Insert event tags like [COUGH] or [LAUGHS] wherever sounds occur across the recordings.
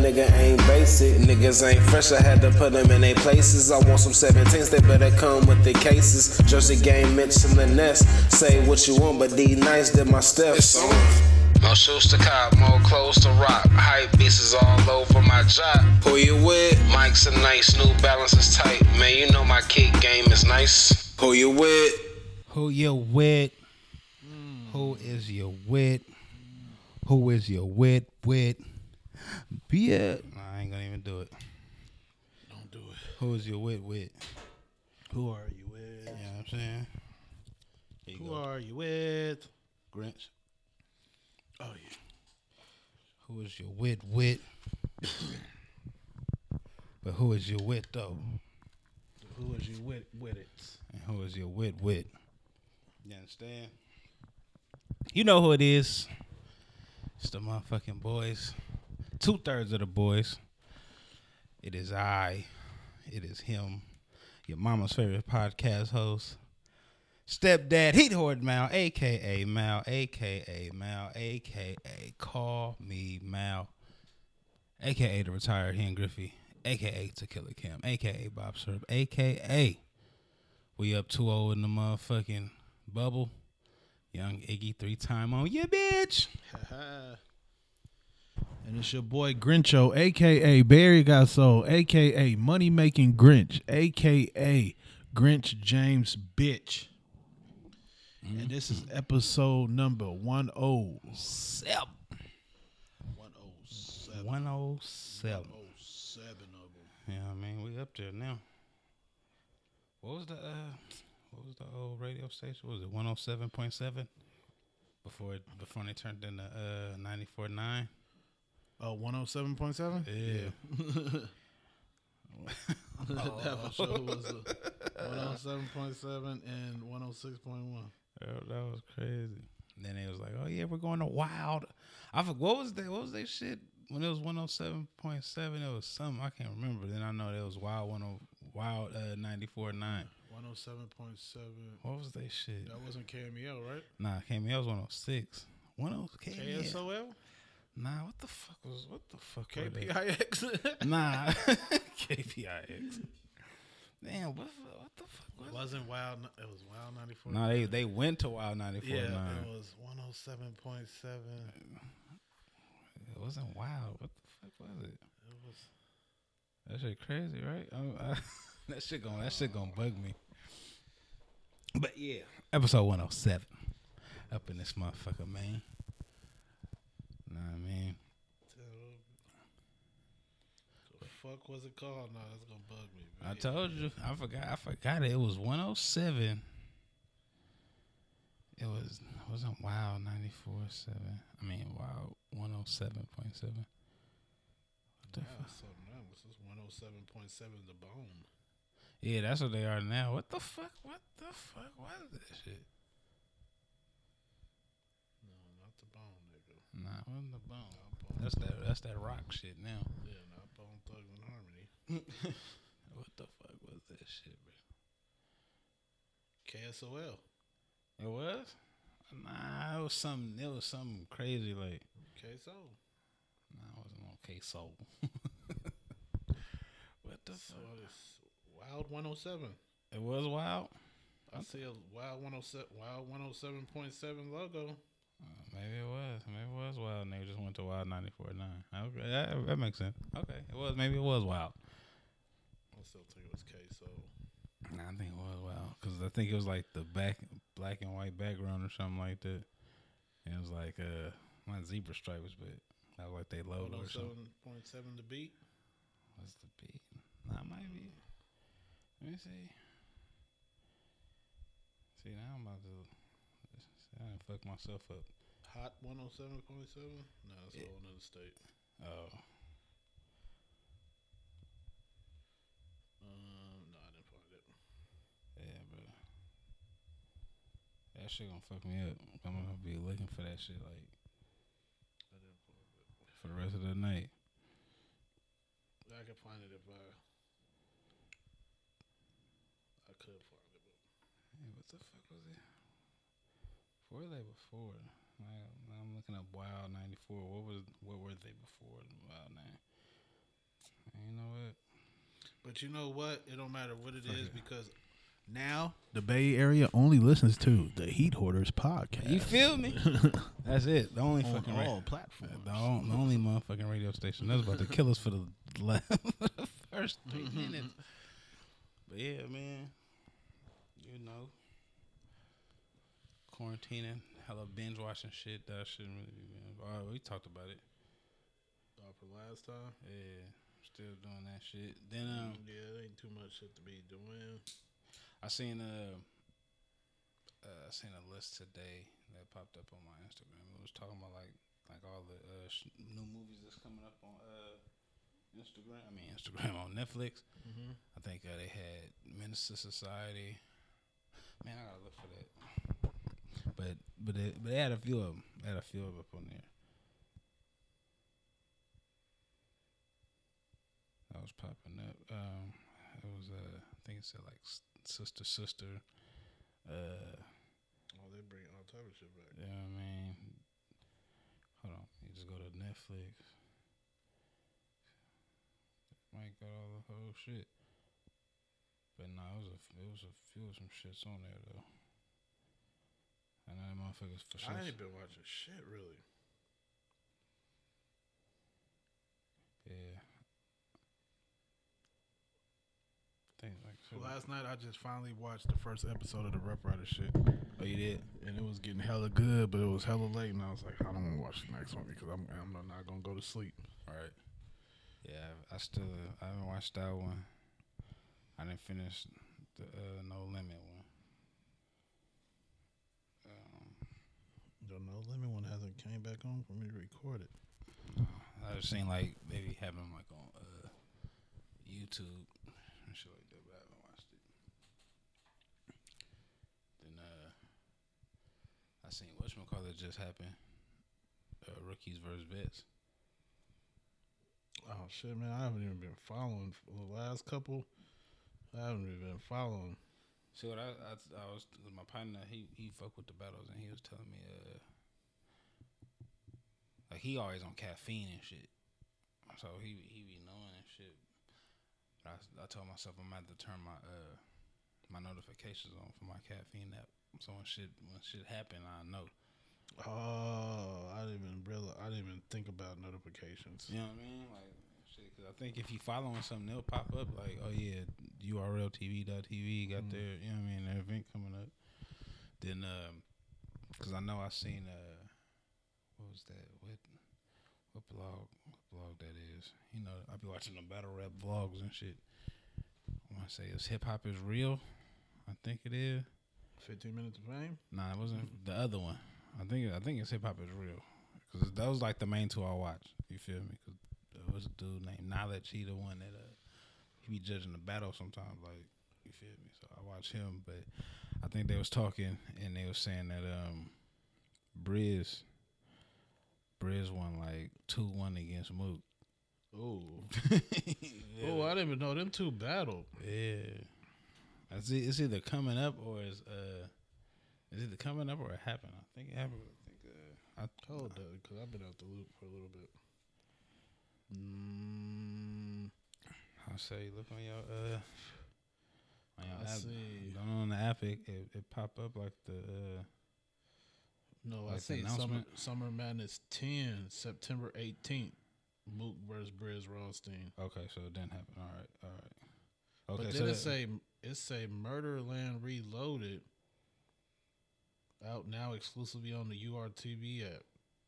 nigga ain't basic. Niggas ain't fresh, I had to put them in their places. I want some 17s, they better come with the cases. Jersey game, Mitch in the nest. Say what you want, but D nice did my steps. It's on. More shoes to cop, more clothes to rock. Hype beats is all over my job. Who you with? Mike's a nice, New Balance is tight. Man, you know my kick game is nice. Who you with? Who you with? Who is your wit? Who is your wit With? Be it. Nah, I ain't gonna even do it. Don't do it. Who is you with? With? Who are you with? You know what I'm saying? Here you Who go. are you with? Grinch? Oh yeah. Who is you with? With? but who is you with though? Who is you with with it? And who is your wit with? You understand? You know who it is. It's the motherfucking boys. Two thirds of the boys. It is I. It is him. Your mama's favorite podcast host. Stepdad Heat Horde Mal, aka Mal, aka Mal, aka Call Me Mal, aka the retired Ken Griffey, aka Tequila Cam, aka Bob Syrup, aka we up 2-0 in the motherfucking bubble. Young Iggy three time on yeah, bitch. And it's your boy Grincho, aka Barry Got Soul, aka Money Making Grinch, aka Grinch James Bitch. And this is episode number 107. 107. 107. 107 of them. Yeah, I mean we up there now. What was the uh what was the old radio station? What was it one oh seven point seven? Before it before they turned into uh ninety four nine? Oh, 107.7? Yeah. [LAUGHS] that for sure was a 107.7 and 106.1. That, that was crazy. Then it was like, oh yeah, we're going to Wild. I forgot what was that? What was that shit? When it was one hundred seven point seven, it was something I can't remember. Then I know it was Wild one oh Wild uh, ninety four nine. 107.7. What was that shit? That wasn't KMEL, right? Nah, KMEL was one hundred six. One hundred KMEL. KSOL? Nah, what the fuck was what the fuck? KPIX? [LAUGHS] Nah, [LAUGHS] KPIX. Damn, what what the fuck was? It wasn't Wild. It was Wild 94. No, they they went to Wild ninety four yeah, nine. it was 107.7. It wasn't Wild. What the fuck was it? It was. That shit crazy, right? I, [LAUGHS] that shit gonna that shit gonna bug me. But yeah, episode one hundred seven, up in this motherfucker, man. Nah, I mean, The fuck was it called? No, that's gonna bug me. I told you, I forgot, I forgot it. It was one hundred seven. It was it wasn't Wild ninety four seven. I mean Wild one hundred seven point seven. What the fuck? something else. It's 107.7 the bone. Yeah, that's what they are now. What the fuck? What the fuck was that shit? No, not the bone, nigga. Nah, it wasn't the bone. Bone. That's that. That's that rock shit now. Yeah, not bone thugs in harmony. [LAUGHS] What the fuck was that shit, bro? KSOL. It was. Nah, it was something. It was something crazy. Like, KSO. nah, it wasn't on K Soul. [LAUGHS] what the So fuck? it's Wild 107. It was wild. I see a Wild 107, Wild 107.7 logo. Maybe it was. Maybe it was wild. And they just went to wild ninety four nine. Okay, that, that makes sense. Okay, it was. Maybe it was wild. I still think it was KSO. Nah, I think it was wild because I think it was like the back black and white background or something like that. And it was like uh not zebra stripes, but that was like they logo or something. 107.7 to beat. What's the beat? Nah, it might be. Let me see. See now I'm about to. I done fuck myself up. Hot 107.7? No, that's Yeah. a whole nother state. Oh, Um, no, I didn't find it. yeah, bro. That shit gonna fuck me up. I'm gonna be looking for that shit like I didn't find it. for the rest of the night. I could find it if I. I could find it, but Hey, what the fuck was it? Before they before. Like, now I'm looking up Wild '94. What was what were they before Wild nine? You know what? But you know what? It don't matter what it Fuck is because now the Bay Area only listens to the Heat Hoarders podcast. You feel me? [LAUGHS] That's it. The only on fucking all ra- platforms. the, on- the only motherfucking radio station that's about to kill us for the, [LAUGHS] la- the [LAUGHS] first three mm-hmm. minutes. But yeah, man, you know, quarantining, hella binge watching shit. That shouldn't really be. Oh, we talked about it. Thought for last time. Yeah, still doing that shit. Then um, yeah, there ain't too much shit to be doing. I seen a, uh, I seen a list today that popped up on my Instagram. It was talking about like like all the uh, sh- new movies that's coming up on uh, Instagram. I mean Instagram on Netflix. Mm-hmm. I think uh, they had Menace II Society. Man, I gotta look for that. But but they, but they had a few of them. They had a few of 'em up on there. That was popping up. Um, it was uh, I think it said like sister sister. Uh, Oh, they bring all type of shit back. you know I mean? Hold on, you just go to Netflix. Might got all the whole shit. But no, it was a it was a few of some shits on there though. And that motherfuckers for sure. I ain't been watching shit really. Yeah. Like. Last night I just finally watched the first episode of the Rough Rider shit, Oh, you did? and it was getting hella good, but it was hella late, and I was like, I don't want to watch the next one because I'm I'm not gonna go to sleep. All right. Yeah, I still I haven't watched that one. I didn't finish the uh, No Limit one. Um, The No Limit one hasn't came back on for me to record it. I just seen like maybe having like on uh, YouTube and shit like that, but I haven't watched it. Then uh, I seen whatchamacallit just happened. Uh, rookies versus vets. Oh shit, man! I haven't even been following for the last couple. I haven't even been following. See what I I, I was with my partner. He he fuck with the battles, and he was telling me uh like he always on caffeine and shit. So he he be knowing and shit. But I I told myself I'm gonna have to turn my uh my notifications on for my caffeine app. So when shit when shit happen, I know. Oh, I didn't even realize. I didn't even think about notifications. You know what I mean? Like because I think if you following something, it'll pop up like, oh yeah, URL TV.tv got Mm. their, you know what I mean, their event coming up. Then, um, because I know I seen uh, what was that? What what blog? What blog that is? You know, I be watching the battle rap vlogs and shit. I want to say it's hip hop is real. I think it is. Fifteen minutes of fame. Nah, it wasn't the other one. I think I think it's hip hop is real because that was like the main two I watched. You feel me? Because there was a dude named Knowledge. He the one that uh, he be judging the battle sometimes. Like you feel me? So I watch him, but I think they was talking and they was saying that um, Briz, Briz won like two one against Mook. Oh, yeah. [LAUGHS] oh! I didn't even know them two battled. yeah. It's, e- it's either coming up or it's uh, it's either coming up or it happened. I think it happened. I think uh, I Hold that, because I've been out the loop for a little bit. Mm, I'll say, look on your uh, on your I app. see. Don't on the app, it, it, it pop up like the uh, no, I Like the see Summer? Summer Madness 10, September 18th. Mook versus Briz Rawsteen. okay, so it didn't happen. All right, all right. but Okay, then so it say it say Murderland Reloaded out now exclusively on the URTV app.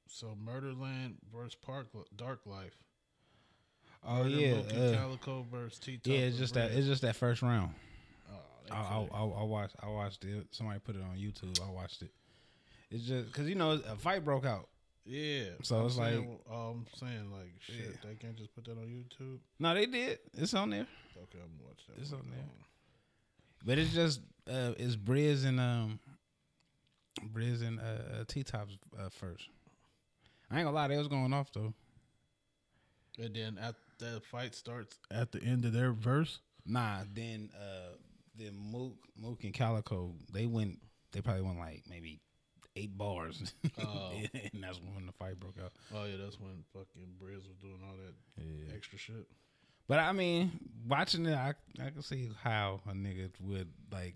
So Murderland versus Park Dark Life. Oh yeah, uh, Calico versus T. yeah. It's just that. It's just that first round. Oh, I, I, I, I watched. I watched it. Somebody put it on YouTube. I watched it. It's just because you know a fight broke out. yeah. So I'm it's saying, like- oh, I'm saying like shit. Yeah. They can't just put that on YouTube. No, they did. It's on there. Okay, I'm gonna watch that. It's on there. But it's just uh, it's Briz and um Briz and uh, uh, T Tops uh, first. I ain't gonna lie, they was going off though. And then at the fight starts at the end of their verse. Nah, then uh then Mook Mook and Calico they went they probably went like maybe eight bars. [LAUGHS] Oh. and that's when the fight broke out. Oh yeah, that's when fucking Briz was doing all that Yeah. extra shit. But I mean, watching it, I I can see how a nigga would like.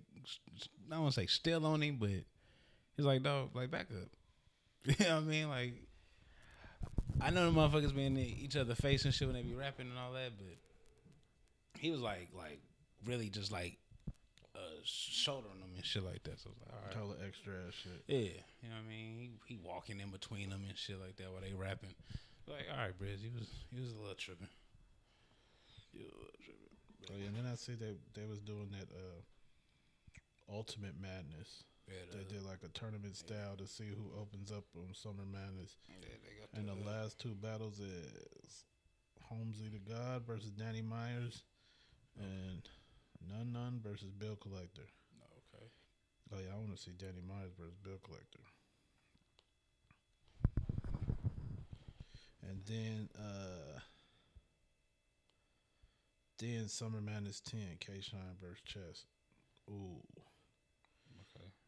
I don't want to say still on him, but he's like, dog, like back up. [LAUGHS] You know what I mean? Like, I know the motherfuckers be in each other face and shit when they be rapping and all that, but he was like, like really just like uh shouldering them and shit like that. So I was like, all right. The extra ass shit. Yeah, you know what I mean. He, he walking in between them and shit like that while they rapping. Like, all right, Briz, he was he was a little tripping. He was a little tripping. Oh yeah, and then I see they they was doing that uh Ultimate Madness. Yeah, They did like a tournament style to see who opens up on Summer Madness. Yeah, they got And the last two battles is Holmesy the God versus Danny Myers and None None versus Bill Collector. okay. Oh yeah, I want to see Danny Myers versus Bill Collector. And then uh then Summer Madness 10, K Shine versus Chess. Ooh.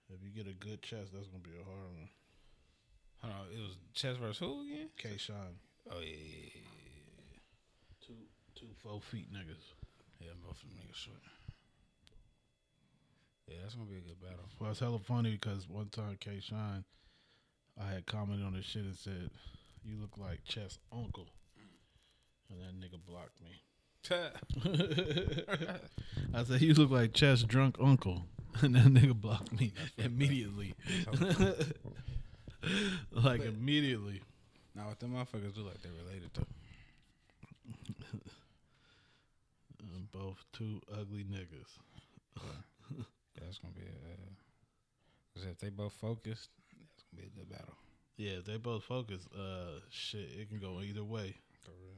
Okay. If you get a good chest, that's gonna be a hard one. Hold on, it was Chess versus who again? K Shine. Oh yeah, yeah, yeah, yeah. Two two four feet niggas. Yeah, both of them niggas short. Yeah, that's gonna be a good battle. Well, it's hella funny because one time K Shine, I had commented on this shit and said, "You look like Chess Uncle," and that nigga blocked me. [LAUGHS] I said, "You look like Chess Drunk Uncle," [LAUGHS] and that nigga blocked me immediately. [LAUGHS] like immediately. now, what them motherfuckers do like they related. Uh, both two ugly niggas. That's gonna be a. Uh, 'cause if they both focused, that's gonna be a good battle. Yeah, if they both focus. Uh, shit, it can go either way. For real.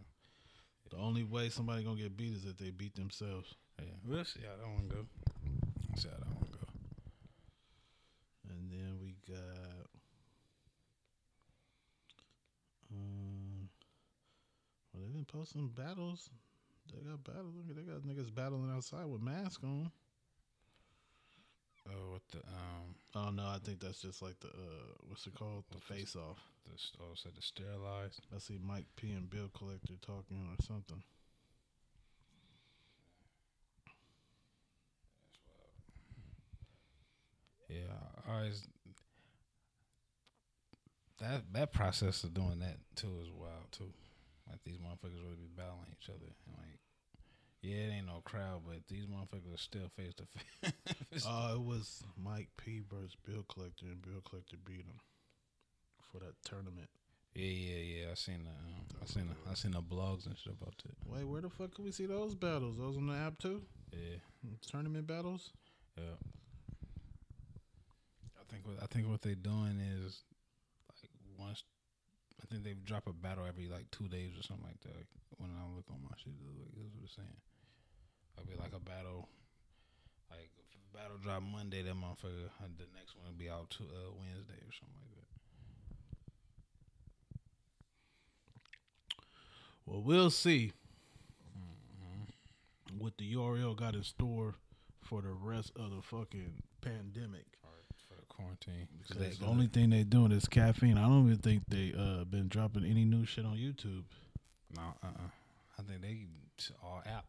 The only way somebody gonna get beat is if they beat themselves. Yeah, we'll see how that one go. See how that one go. And then we got um well they've been posting battles. They got battles. Look, they got niggas battling outside with masks on. Oh, with the um, Oh no, I think that's just like the uh what's it called? The face off. the oh, said the sterilized. I see Mike P and Bill Collector talking or something. Yeah, I always that that process of doing that too is wild too. Like these motherfuckers really be battling each other and like, yeah, it ain't no crowd, but these motherfuckers are still face to face. [LAUGHS] Uh it was Mike P versus Bill Collector and Bill Collector beat him for that tournament. Yeah, yeah, yeah. I seen the um, I seen the, I seen the blogs and shit about it. Wait, where the fuck can we see those battles? Those on the app too? Yeah, Tournament battles? yeah. I think what I think what they're doing is like once. I think they drop a battle every like two days or something like that. When I look on my shit, it look like this is what it's saying. I'll be like a battle, like battle drop Monday, that motherfucker. uh, The next one will be out to uh, Wednesday or something like that. Well, we'll see what the URL got in store for the rest of the fucking pandemic. For the quarantine, Because the only thing they doing is caffeine. I don't even think they uh been dropping any new shit on YouTube. No, uh, uh I think they all app.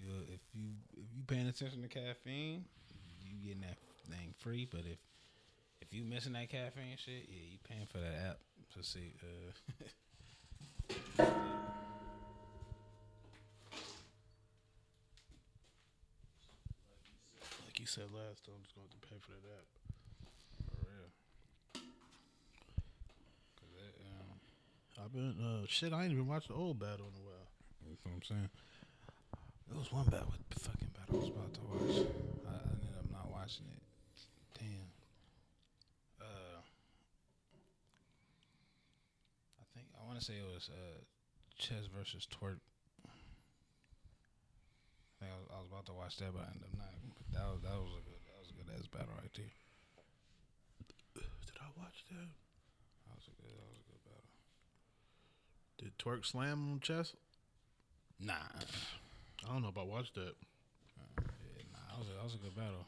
If you if you if you paying attention to caffeine, you getting that thing free. But if if you missing that caffeine shit, yeah, you paying for that app to see. Uh, [LAUGHS] Like you said last time, I'm just going to pay for that app. for real. that, um, I've been uh shit. I ain't even watched the old battle in a while. That's what I'm saying. There was one battle, what fucking battle I was about to watch. I, I ended up not watching it. Damn. Uh, I think I want to say it was uh, Chess versus Twork. I think I was, I was about to watch that, but I ended up not. But that was that was a good that was a good ass battle right there. [SIGHS] Did I watch that? That was a good that was a good battle. Did Twork slam on chest? Nah, I don't know if I watched that. yeah, nah, that was a, that was a good battle.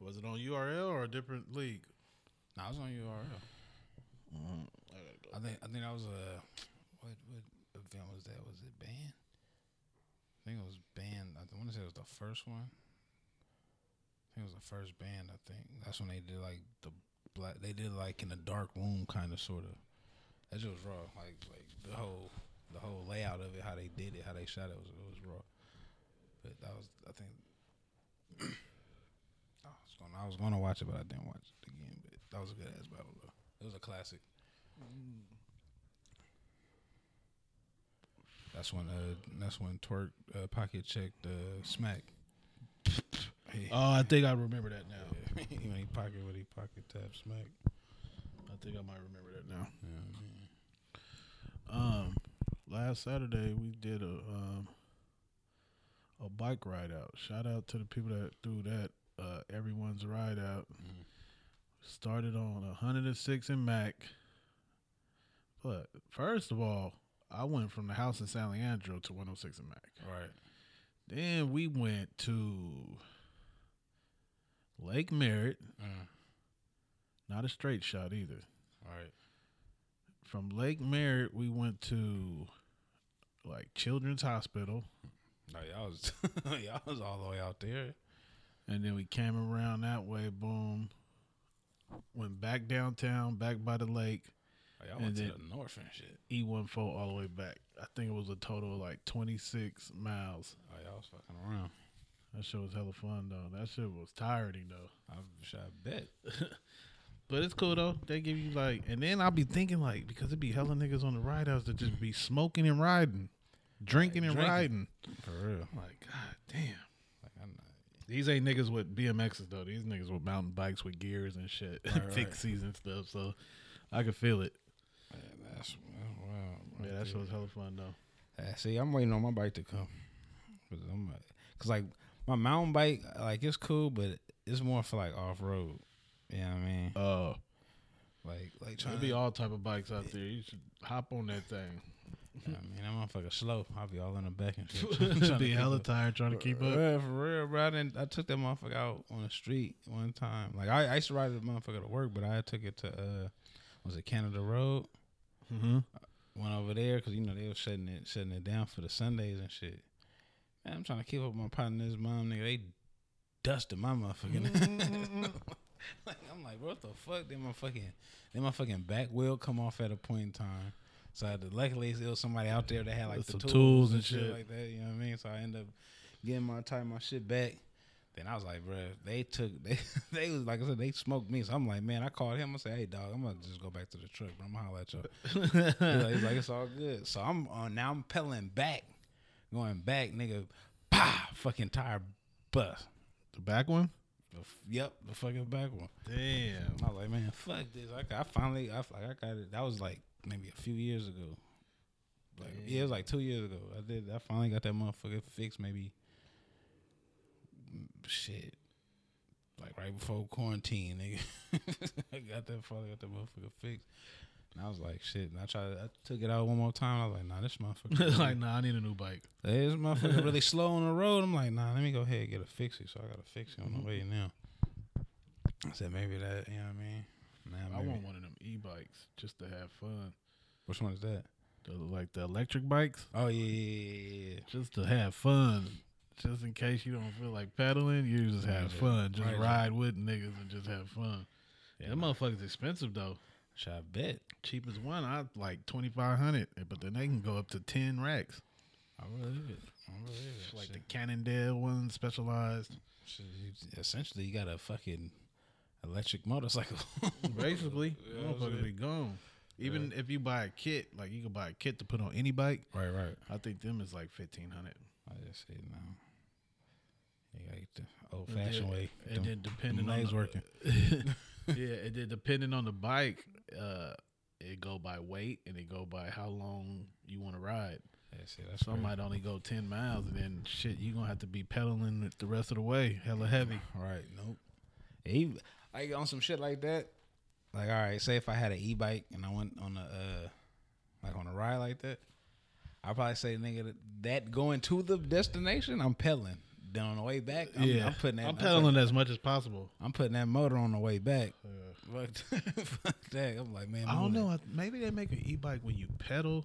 Was it on URL or a different league? Nah, I was on URL. Mm-hmm. I think I think that was a what what event was that? Was it band? I think it was band. I want to say it was the first one. I think it was the first band. I think that's when they did like the black. They did like in a dark room, kind of, sort of. That just was raw. Like like the whole the whole layout of it, how they did it, how they shot it was it was raw. But that was I think. [CLEARS THROAT] I was gonna I was gonna watch it, but I didn't watch it again. But that was a good ass battle though. It was a classic. That's when uh that's when Twork uh, pocket checked uh, Smack. [LAUGHS] He- Oh, I think I remember that now. [LAUGHS] when he pocket with he pocket tap Smack. I think I might remember that now. Yeah, Um, last Saturday we did a um a bike ride out. Shout out to the people that threw that. Uh, everyone's ride out. Started on 106 in Mac. But first of all, I went from the house in San Leandro to 106 in Mac. right. Then we went to Lake Merritt. Uh, Not a straight shot either. right. From Lake Merritt, we went to like Children's Hospital. No, y'all was [LAUGHS] y'all was all the way out there. And then we came around that way, boom. Went back downtown, back by the lake, Oh, y'all And went then- to the north and shit. E14 all the way back. I think it was a total of like 26 miles. Oh, y'all was fucking around. That shit was hella fun though. That shit was tiring though. I shot bet. [LAUGHS] But it's cool though. They give you like, and then I'll be thinking like, because it be hella niggas on the ride house that just be smoking and riding, drinking and drinking. riding. For real. Like, God damn. Like I'm not. These ain't niggas with BMXs though. These niggas with mountain bikes with gears and shit, right. [LAUGHS] fixies and stuff. So I could feel it. Yeah, that's, that's wild. Yeah, that shit was hella fun though. Yeah, see, I'm waiting on my bike to come. Cause I'm, like- my mountain bike, like it's cool, but it's more for like off road. You know what I mean? Uh, Like, like trying to be all type of bikes out there. You should hop on that thing. I mean, that motherfucker slow. I'll be all in the back and shit. [LAUGHS] be hella tired trying to keep up. Yeah, for real, bro. I, didn't, I took that motherfucker out on the street one time. Like I, I used to ride the motherfucker to work, but I took it to uh, was it Canada Road? Mm-hmm. Went over there because you know they were shutting it, shutting it down for the Sundays and shit. Man, I'm trying to keep up with my partner's mom, nigga. They dusted my motherfucking. [LAUGHS] like I'm like, what the fuck? Then my fucking, then my fucking back wheel come off at a point in time. So I to, luckily it was somebody out there that had like the some tools, tools and and shit shit. like that. You know what I mean? So I ended up getting my type my shit back. Then I was like, bro, they took [LAUGHS] they they was like I said they smoked me. So I'm like, man, I called him. I said, hey dog, I'm gonna just go back to the truck. Bro. I'm gonna holler at y'all. [LAUGHS] He's like, like, it's all good. So I'm on now. I'm pedaling back, going back, nigga. Pah, fucking tire bust. The back one. The f- Yep, the fucking back one. Damn. I was like, man, fuck this. I, got- I finally, I, like, I got it. That was like maybe a few years ago. Like, yeah, it was like two years ago. I did. I finally got that motherfucker fixed. Maybe, shit, like right before quarantine, nigga. [LAUGHS] I got that. Finally got that motherfucker fixed. And I was like, shit. And I tried. I took it out one more time. I was like, nah, this motherfucker. [LAUGHS] like, nah, I need a new bike. This motherfucker really [LAUGHS] slow on the road. I'm like, nah, let me go ahead and get a fix it. So I got to fix it on the mm-hmm. way now. I said maybe that, you know what I mean? Nah, I maybe. want one of them e-bikes just to have fun. Which one is that? The, like the electric bikes, Oh yeah, yeah, yeah, just to have fun. Just in case you don't feel like pedaling, you just have Yeah. fun. Just Right. ride with niggas and just have fun. Yeah, that motherfucker's expensive though. Should I bet? Cheapest one, I like twenty five hundred, but then they can go up to ten racks. I believe it. I believe it. Like Shit. the Cannondale one, specialized. Essentially, you got a fucking electric motorcycle. [LAUGHS] Basically, Yeah, motherfuckers be gone. Even if you buy a kit, like you can buy a kit to put on any bike. Right, right. I think them is like fifteen hundred. I just see it now. You gotta get the old fashioned way. And then depending them on legs the, working. [LAUGHS] [LAUGHS] yeah, and then depending on the bike, uh, it go by weight and it go by how long you want to ride. Yeah, see, that's Some crazy. might only go ten miles, and then shit, you gonna have to be pedaling it the rest of the way, hella heavy. Right. Nope. Even like on some shit like that. Like, all right, say if I had an e bike and I went on a uh like on a ride like that, I'd probably say, nigga, that, going to the destination, I'm pedaling. Then on the way back, I'm, yeah, I'm putting that. I'm putting- pedaling as much as possible. I'm putting that motor on the way back. Fuck, [LAUGHS] fuck that. I'm like, man, I don't know. it. Maybe they make an e-bike when you pedal,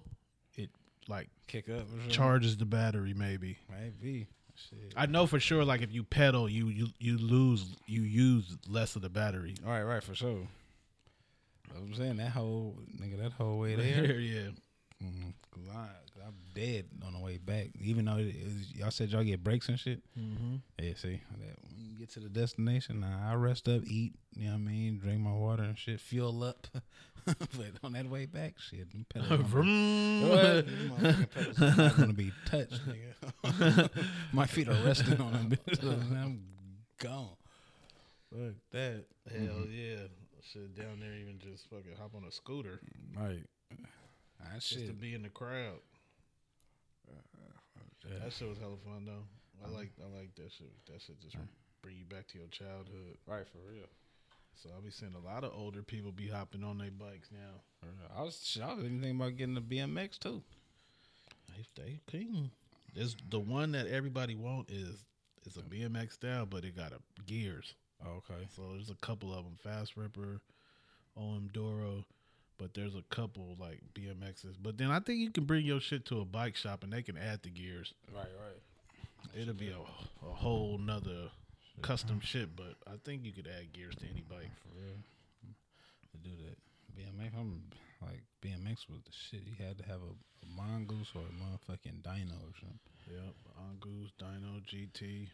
it like Kick up. charges the battery. Maybe Maybe. Shit. I know for sure. Like if you pedal, you you you lose you use less of the battery. All right, right, for sure. I'm saying that whole nigga, that whole way [LAUGHS] there. yeah. Mhm. I, I'm dead on the way back. Even though it is, y'all said y'all get breaks and shit. Mm-hmm. Yeah, see, that, when you get to the destination, I rest up, eat. You know what I mean? Drink my water and shit, fuel up. [LAUGHS] but on that way back, shit, them [LAUGHS] pedals. gonna be- Vroom. What? Them pedals are not gonna be touched, [LAUGHS] nigga. my feet are resting on them. I'm gone. Fuck that. Hell yeah. Shit down there, even just fucking hop on a scooter Right. That just to be in the crowd. Uh, uh, that shit was hella fun though. I um, like I like that shit. That shit just uh. bring you back to your childhood. Right for real. So I'll be seeing a lot of older people be hopping on their bikes now. I was I was even thinking about getting a BMX too. They they king. This the one that everybody want is is a BMX style, but it got a gears. Oh, okay. So there's a couple of them, Fast Ripper, OM Doro, but there's a couple like BMXs. But then I think you can bring your shit to a bike shop and they can add the gears. Right, right. It'll be a, a whole nother custom shit, but I think you could add gears to any bike. For real. To do that. BMX, I'm like BMX was the shit. You had to have a, a mongoose or a motherfucking dyno or something. Yep, mongoose, Dyno, GT.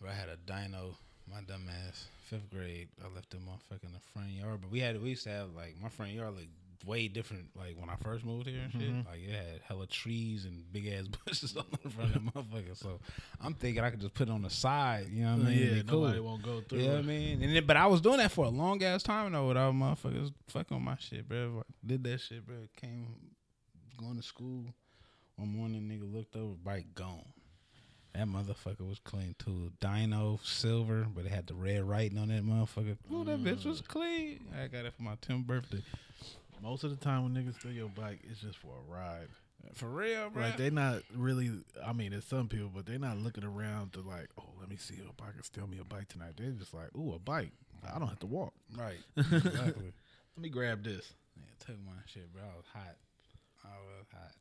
But I had a dyno, my dumb ass, fifth grade. I left that motherfucker in the front yard. But we had we used to have like my front yard looked way different like when I first moved here and shit. Mm-hmm. Like it had hella trees and big ass [LAUGHS] bushes all in the front of the motherfucker. So I'm thinking I could just put it on the side, you know what I mean? yeah, cool. nobody won't go through. You know what I mean? And then, but I was doing that for a long ass time though without motherfuckers fucking on my shit, bro. Did that shit, bro. Came going to school one morning, nigga looked over, bike gone. That motherfucker was clean too. Dyno silver, but it had the red writing on that motherfucker. Oh, that bitch was mm. clean. I got it for my 10th birthday. Most of the time when niggas steal your bike, it's just for a ride. For real, bro. Like they not really. I mean, it's some people, but they're not looking around to like, oh, let me see if I can steal me a bike tonight. They're just like, ooh, a bike. I don't have to walk. right. [LAUGHS] Exactly. Let me grab this. Yeah, took my shit, bro. I was hot. I was hot.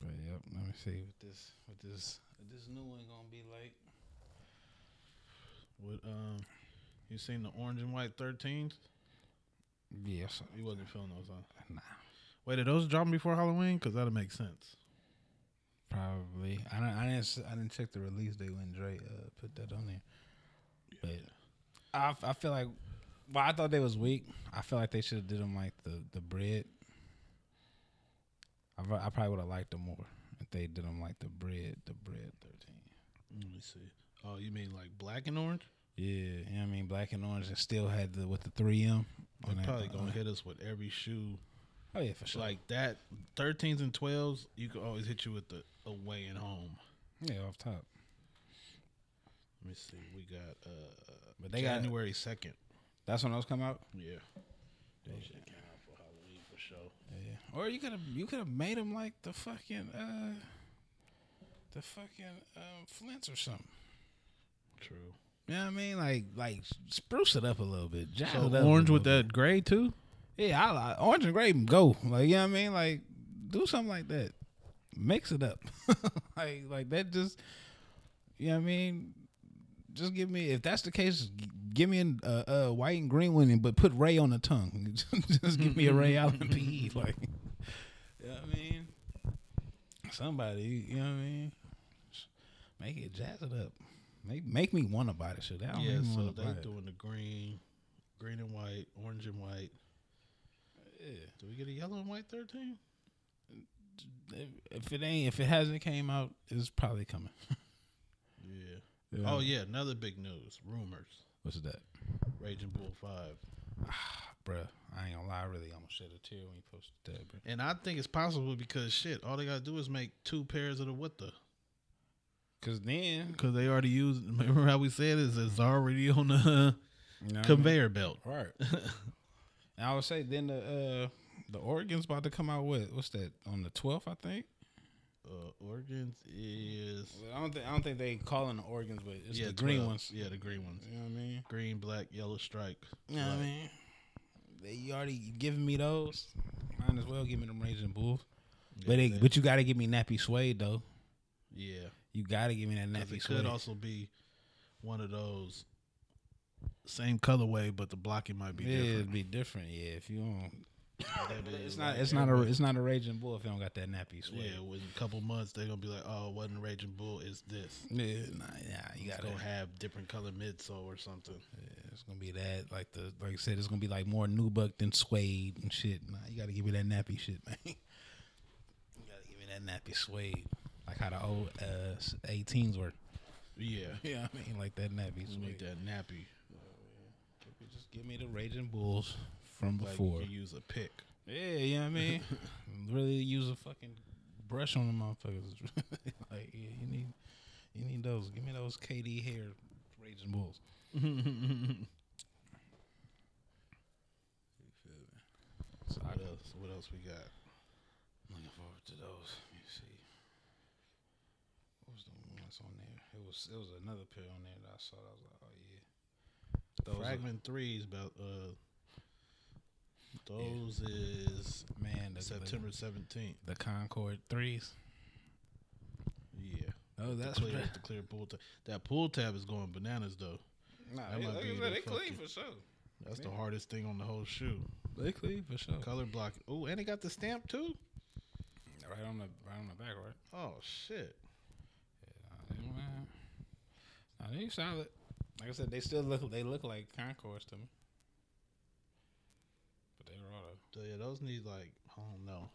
But yep, let me see what this what this what this new one gonna be like. What um, you seen the orange and white 13s? Yes, He wasn't feeling those, huh? nah, Wait, did those drop before Halloween? Cause that'll make sense. probably. I don't. I didn't. s- I didn't check the release date when Dre uh, put that on there. But I, I feel like. Well, I thought they was weak. I feel like they should have did them like the the bred. I, pro- I probably would have liked them more if they did them like the bred, the bred thirteen. Let me see. Oh, you mean like black and orange? Yeah, you know what I mean, black and orange, and still had the with the three M. They're probably gonna hit us with every shoe. Oh yeah, for sure. Like that, 13s and 12s, you can always hit you with the away and home. yeah, off top. Let me see. We got uh But they got- January 2nd. That's when those come out. Yeah. Those shit came out for Halloween for sure. Yeah. Or you could have you could have made them like the fucking uh the fucking um, Flints or something. True. You know what I mean? Like like spruce it up a little bit. Jazz So it up orange with little that gray too? Yeah, I like orange and gray. Go like you know what I mean? Like do something like that. Mix it up. [LAUGHS] like like that. Just you know what I mean? Just give me if that's the case. Give me a uh, uh, white and green one, but put Ray on the tongue. [LAUGHS] just give me a Ray Allen PE. [LAUGHS] Like, you know what I mean? Somebody, you know what I mean? Make it jazz it up. Make make me want to buy the shit. Don't Yeah, so they it. doing the green, green and white, orange and white. Yeah. Do we get a yellow and white thirteen? If, it ain't, if it hasn't came out, it's probably coming. [LAUGHS] Yeah. Oh yeah, another big news. Rumors. What's that, Raging Bull five. Ah, bruh? I ain't gonna lie, I really almost shed a tear when you posted that, bro. And I think it's possible because shit, all they gotta do is make two pairs of the what the Cause then, because they already used. [LAUGHS] Remember how we said it's, it's already on the you know what I mean? conveyor belt. right? [LAUGHS] and I would say then the uh the organs about to come out with what's that on the twelfth, I think. Uh, organs is I don't think I don't think they calling the organs, but it's yeah the green 12. ones. Yeah, the green ones. You know what I mean? Green, black, yellow stripe. You know what I mean? They you already giving me those. Might as well give me them raging bulls. but they, but you got to give me nappy suede though. Yeah, You got to give me that nappy it could also be one of those same colorway, but the blocking might be yeah, different. it'd be different. Yeah, if you don't. It's not. It's not a. It's not a raging bull if you don't got that nappy suede. Yeah, within a couple months they're gonna be like, "Oh, it wasn't Raging Bull, it's this." Yeah, nah, yeah, you got to gonna have different color midsole or something. Yeah, it's gonna be that. Like the like I said, it's gonna be like more nubuck than suede and shit. Nah, you gotta give me that nappy shit, man. [LAUGHS] you gotta give me that nappy suede, like how the old uh 18s were. Yeah, [LAUGHS] Yeah, I mean like that nappy Just make that nappy. Just give me the raging bulls from Like before. you use a pick. Yeah, you know what I mean. [LAUGHS] really use a fucking brush on the motherfuckers. [LAUGHS] like yeah, you need you need those. Give me those KD hair raging bulls. So What else? What else we got? Looking forward to those. Let me see. What on there? It was it was another pair on there that I saw. That I was like, oh yeah. Those are- Fragment threes about uh. Those is man, the, September seventeenth. the, the Concord threes. Yeah. Oh, The that's clear, right. the clear pull tab. That pull tab is going bananas though. Nah, That they, might be they clean for sure. That's the hardest thing on the whole shoe. They clean for sure. Color block. Oh, and it got the stamp too. Right on the right on the back, right? Oh shit. Nah, they, man. Nah, they solid. Like I said, they still look they look like Concords to me. But they raw though. So yeah, those need like I don't know.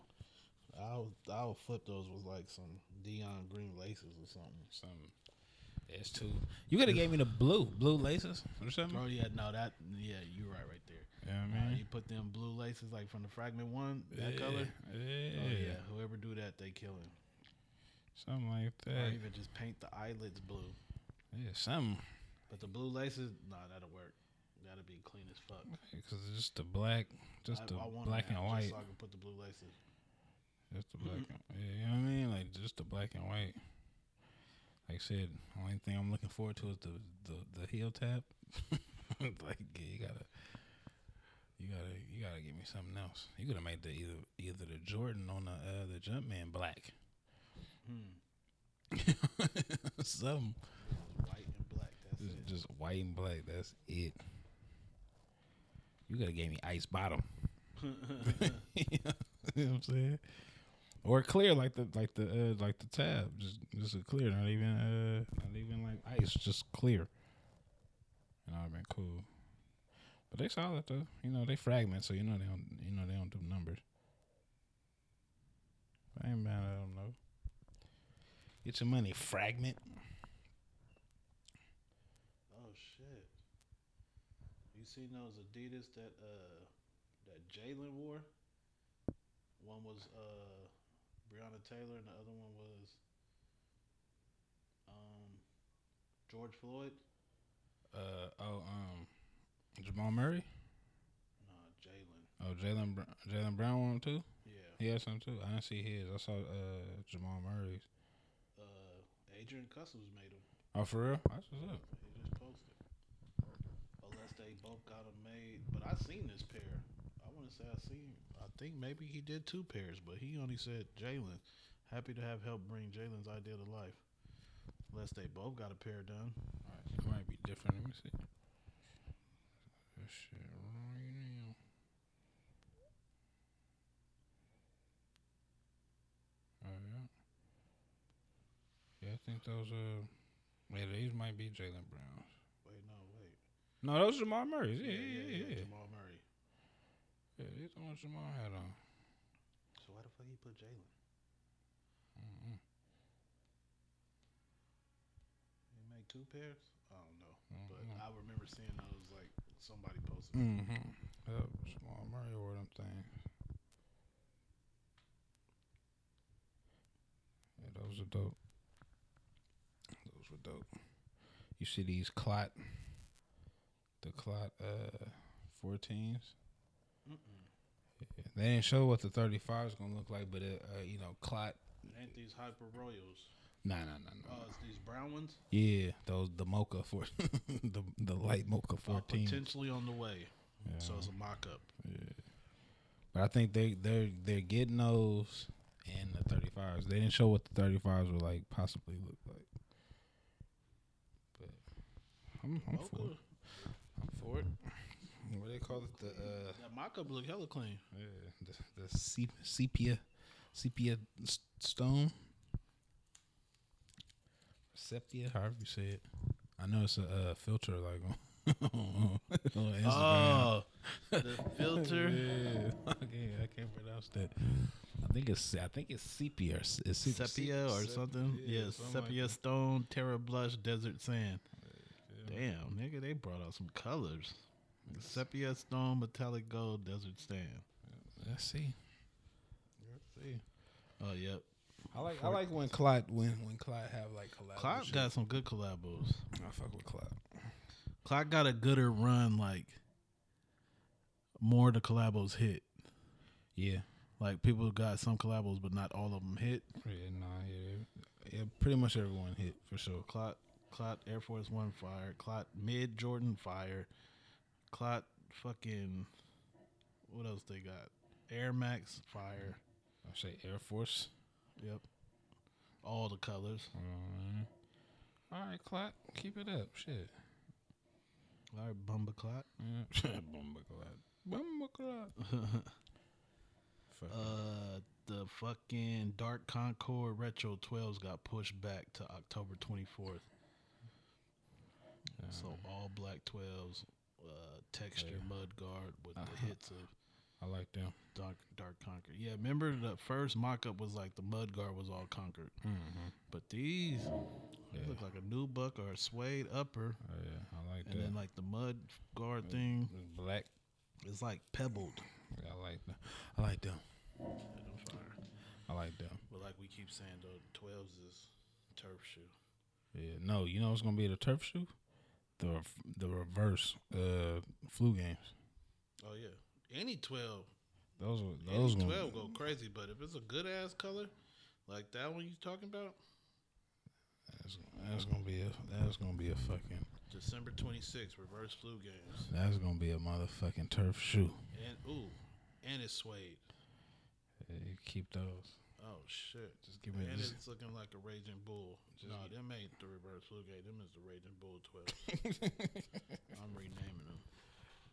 I'll I'll flip those with like some Dion green laces or something. Something. Yeah, it's two. You could have gave me the blue, blue laces or something. Oh yeah, no that yeah you're right right there. Yeah, Uh, man. you put them blue laces like from the fragment one that color. Yeah. Oh yeah, whoever do that they killing. Something like that. Or even just paint the eyelids blue. Yeah, something. But the blue laces, nah, that'll work. That'll be clean as fuck. Because it's just the black, just I, the I black and white. So I can put the blue laces. Just the black. and, yeah, you know what I mean? Like just the black and white. Like I said, only thing I'm looking forward to is the the, the heel tap. [LAUGHS] like yeah, you gotta, you gotta, you gotta give me something else. You could have made the either either the Jordan on the uh, the Jumpman black. [LAUGHS] something. White and black. That's Just, it. just white and black. That's it. You gotta give me ice bottom. [LAUGHS] you know what I'm saying? Or clear like the like the uh, like the tab. Just just a clear, not even uh not even like ice, just clear. And I've been cool. But they solid though. You know, they fragment, so you know they don't you know they don't do numbers. I ain't mad at them though. Get your money, fragment. Oh shit! You seen those Adidas that uh that Jalen wore? One was uh Breonna Taylor, and the other one was um George Floyd. Uh oh um Jamal Murray. Nah, Jalen. Oh Jalen Jalen Brown one too. Yeah. He had some too. I didn't see his. I saw uh Jamal Murray's. Adrian Customs made them. Oh for real? That's what's up. He just posted. Unless they both got them made, but I seen this pair. I want to say I seen. I think maybe he did two pairs, but he only said Jalen. Happy to have helped bring Jalen's idea to life. Unless they both got a pair done. Alright, it might be different. Let me see. Shit right now. Oh yeah. Yeah, I think those uh yeah, these might be Jalen Browns. Wait, no, wait. No, those are Jamal Murray's. Yeah, yeah, yeah. yeah, Jamal Murray. Yeah, he's the Jamal had on. So why the fuck he put Jalen? He made two pairs. I don't know, but I remember seeing those like somebody posted. Mm-hmm. Yep, Jamal Murray wore them things. Yeah, those are dope. Dope. You see these clot, the clot uh 14s. Yeah, they didn't show what the 35 is gonna look like, but it, uh, you know, clot. Ain't these hyper royals? Nah, nah, nah, nah. Oh, it's these brown ones. Yeah, those the mocha for [LAUGHS] the the light mocha Oh, 14. potentially on the way. So it's a mock up. Yeah. But I think they they're they're getting those and the 35s. They didn't show what the 35s would like possibly look like. But I'm, I'm for it. I'm for it. What do they call it? The uh That mock up look hella clean. yeah, the, the sep- sepia sepia stone. Sepia, however you say it. I know it's a uh, filter like [LAUGHS] on, on Instagram. Oh, the filter. [LAUGHS] Yeah, [LAUGHS] I can't, I can't pronounce that. I think it's I think it's sepia. Or, it's sep- sepia or sep- something. Yeah, something like sepia stone, terra blush, desert sand. Damn, nigga, they brought out some colors. Sepia stone, metallic gold, desert sand. Let's see. Let's see. Oh, yep. I like I like when Clyde when when Clyde have like collabs. Shit. got some good collabos. I fuck with Clyde. Clot got a gooder run, like more of the collabos hit. Yeah. Like people got some collabos, but not all of them hit. Yeah, nah, yeah, yeah. Pretty much everyone hit for sure. Clot, Clot Air Force One fire. Clot Mid Jordan fire. Clot fucking. What else they got? Air Max fire. I say Air Force. Yep. All the colors. All right, Clyde, keep it up. Shit. All right, Bumba Clot. Yeah. [LAUGHS] Bumba Clyde. Bumba. [LAUGHS] Fuck. Uh, the fucking Dark Concord Retro 12s got pushed back to October 24th. So mm-hmm. all black 12s, uh, texture mud guard with the uh-huh. hits of I like them. Dark Dark Concord. Yeah, remember the first mock up was like the mud guard was all Concord. Mm-hmm. But these they look like a new buck or a suede upper, Oh yeah, I like and that. And then like the mud guard mm, thing mm, Black. is like pebbled. Yeah, I like them. I like them. I like them. But like we keep saying, the twelves is turf shoe. Yeah. No, you know it's gonna be the turf shoe? The the reverse uh flu games. Oh yeah, any twelve, Those any those gonna twelve go crazy. But if it's a good ass color, like that one you talking about, that's, that's gonna be a that's gonna be a fucking December twenty sixth, reverse flu games, that's gonna be a motherfucking turf shoe. and ooh, and it's suede. Yeah, you keep those. Oh shit! Just give me and just- it's looking like a raging bull. no, them ain't the reverse flu game. Them is the raging bull twelve. [LAUGHS] I'm renaming them.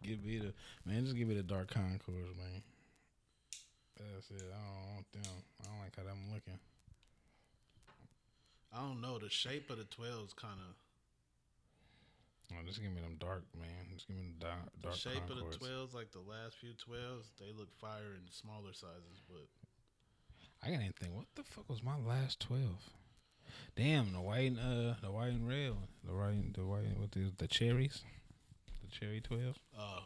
Give me the man. Just give me the dark Concords, man. That's it. I don't want them. I don't like how them looking. I don't know. The shape of the twelves kind of. Oh, just give me them dark, man. Just give me the dark, The shape of the twelves, like the last few twelves, they look fire in smaller sizes, but I can't even think. What the fuck was my last twelve? Damn, the white, and, uh, the white and red one. The white, the white with the the cherries, the cherry twelve. oh,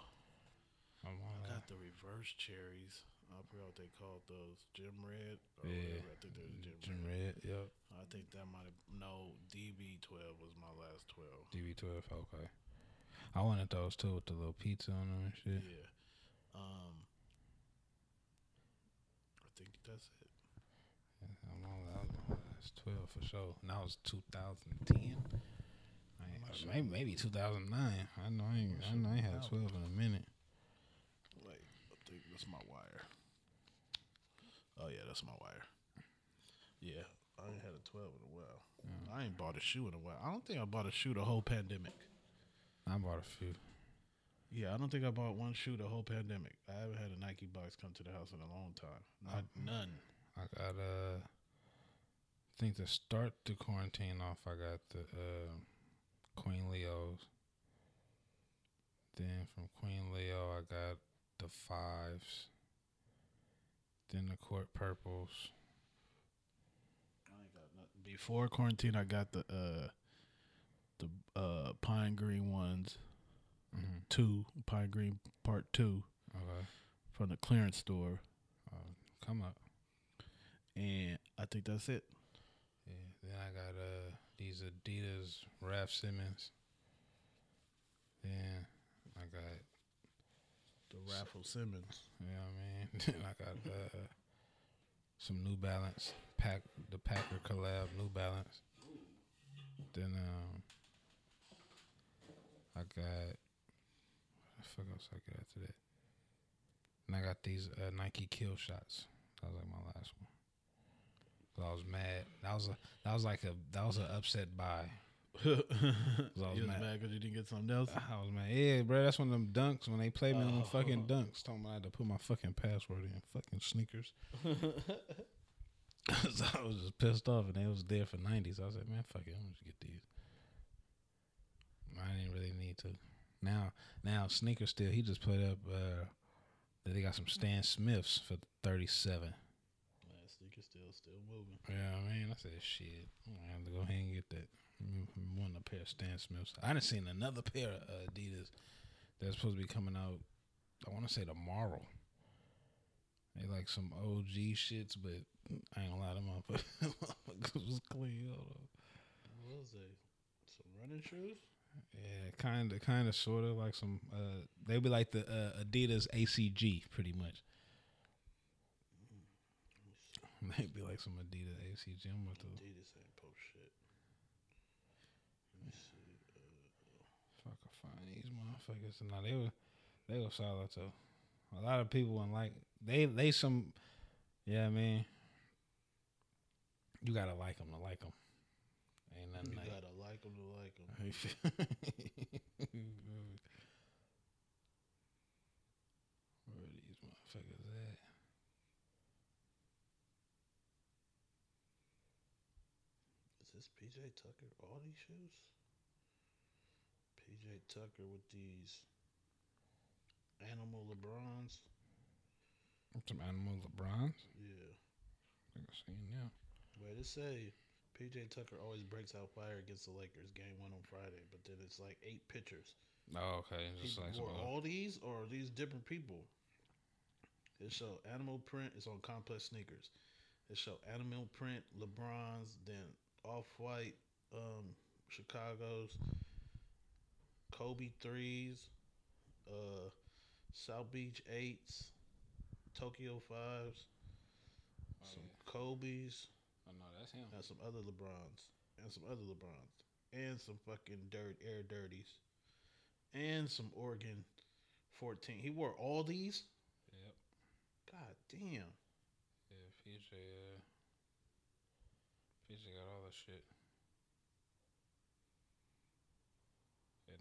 Oh, I got the reverse cherries. I forgot what they called those. Gym red or Yeah. whatever. I think they're the gym, Gym red. red. Yep. I think that might have no DB twelve was my last twelve. DB twelve. Okay. I wanted those too with the little pizza on them and shit. Yeah. Um. I think that's it. I was twelve for sure. And that was 2010. I ain't- maybe maybe 2009. I know I ain't, I know I ain't had 12 in a minute. Wait, I think that's my wire. Oh yeah, that's my wire. Yeah, I ain't had a twelve in a while. I ain't bought a shoe in a while. I don't think I bought a shoe the whole pandemic. I bought a few. Yeah, I don't think I bought one shoe the whole pandemic. I haven't had a Nike box come to the house in a long time. Not none. I got uh, I think to start the quarantine off, I got the uh, Queen Leo's. Then from Queen Leo, I got the fives. Then the court purples. I ain't got nothing. Before quarantine, I got the uh the uh pine green ones, Mm-hmm. two pine green part two Okay. from the clearance store, Uh, come up. and I think that's it. Then I got uh these Adidas Raf Simons. Then I got The Raffle Simmons. you know what I mean. [LAUGHS] Then I got uh some New Balance pack the Packer collab New Balance. Then um I got what the fuck else I got after that. And I got these uh, Nike Kill Shots. That was like my last one. I was mad. That was a that was like a that was an upset buy. [LAUGHS] 'Cause I was you was mad. because you didn't get something else. I was mad. Yeah, bro, that's one of them dunks when they played me on them Oh. fucking dunks. Talking about I had to put my fucking password in. Fucking sneakers. [LAUGHS] [LAUGHS] so I was just pissed off, and they was there for nineties. So I was like, man, fuck it, I'm gonna just get these. I didn't really need to. Now, now sneakers still. He just put up uh, that they got some Stan Smiths for thirty seven. Sneakers still moving. Yeah, man, I said shit. I'm gonna have to go ahead and get that. One a pair of Stan Smiths. I done seen another pair of uh, Adidas that's supposed to be coming out. I want to say tomorrow. They like some OG shits, but I ain't gonna lie, them motherfuckers [LAUGHS] was clean. What was they? Some running shoes? Yeah, kind of, kind of, sort of like some. Uh, they be like the uh, Adidas ACG, pretty much. [LAUGHS] They be like some Adidas ACG. I'm about to Adidas ain't post shit. Let me see. If I could find these motherfuckers, no, they were they were solid too. A lot of people and like they they some, yeah, I mean, you gotta like them to like them. Ain't nothing You like. gotta like them to like them. [LAUGHS] [LAUGHS] Where are these motherfuckers at? Is this PJ Tucker? All these shoes? PJ Tucker with these animal LeBrons. Some animal LeBrons. Yeah. I think I seen yeah. Wait, it say PJ Tucker always breaks out fire against the Lakers. Game one on Friday, but then it's like eight pictures. Oh, okay. Just like wore all these or are these different people? It show animal print. It's on complex sneakers. It show animal print LeBrons, then off white um, Chicago's, Kobe threes, uh, South Beach eights, Tokyo fives, some Kobe's, Oh no, that's him. and some other LeBrons, and some other LeBrons, and some fucking dirt air dirties, and some Oregon fourteen. He wore all these. Yep. God damn. Yeah, PJ. Uh, PJ got all the shit.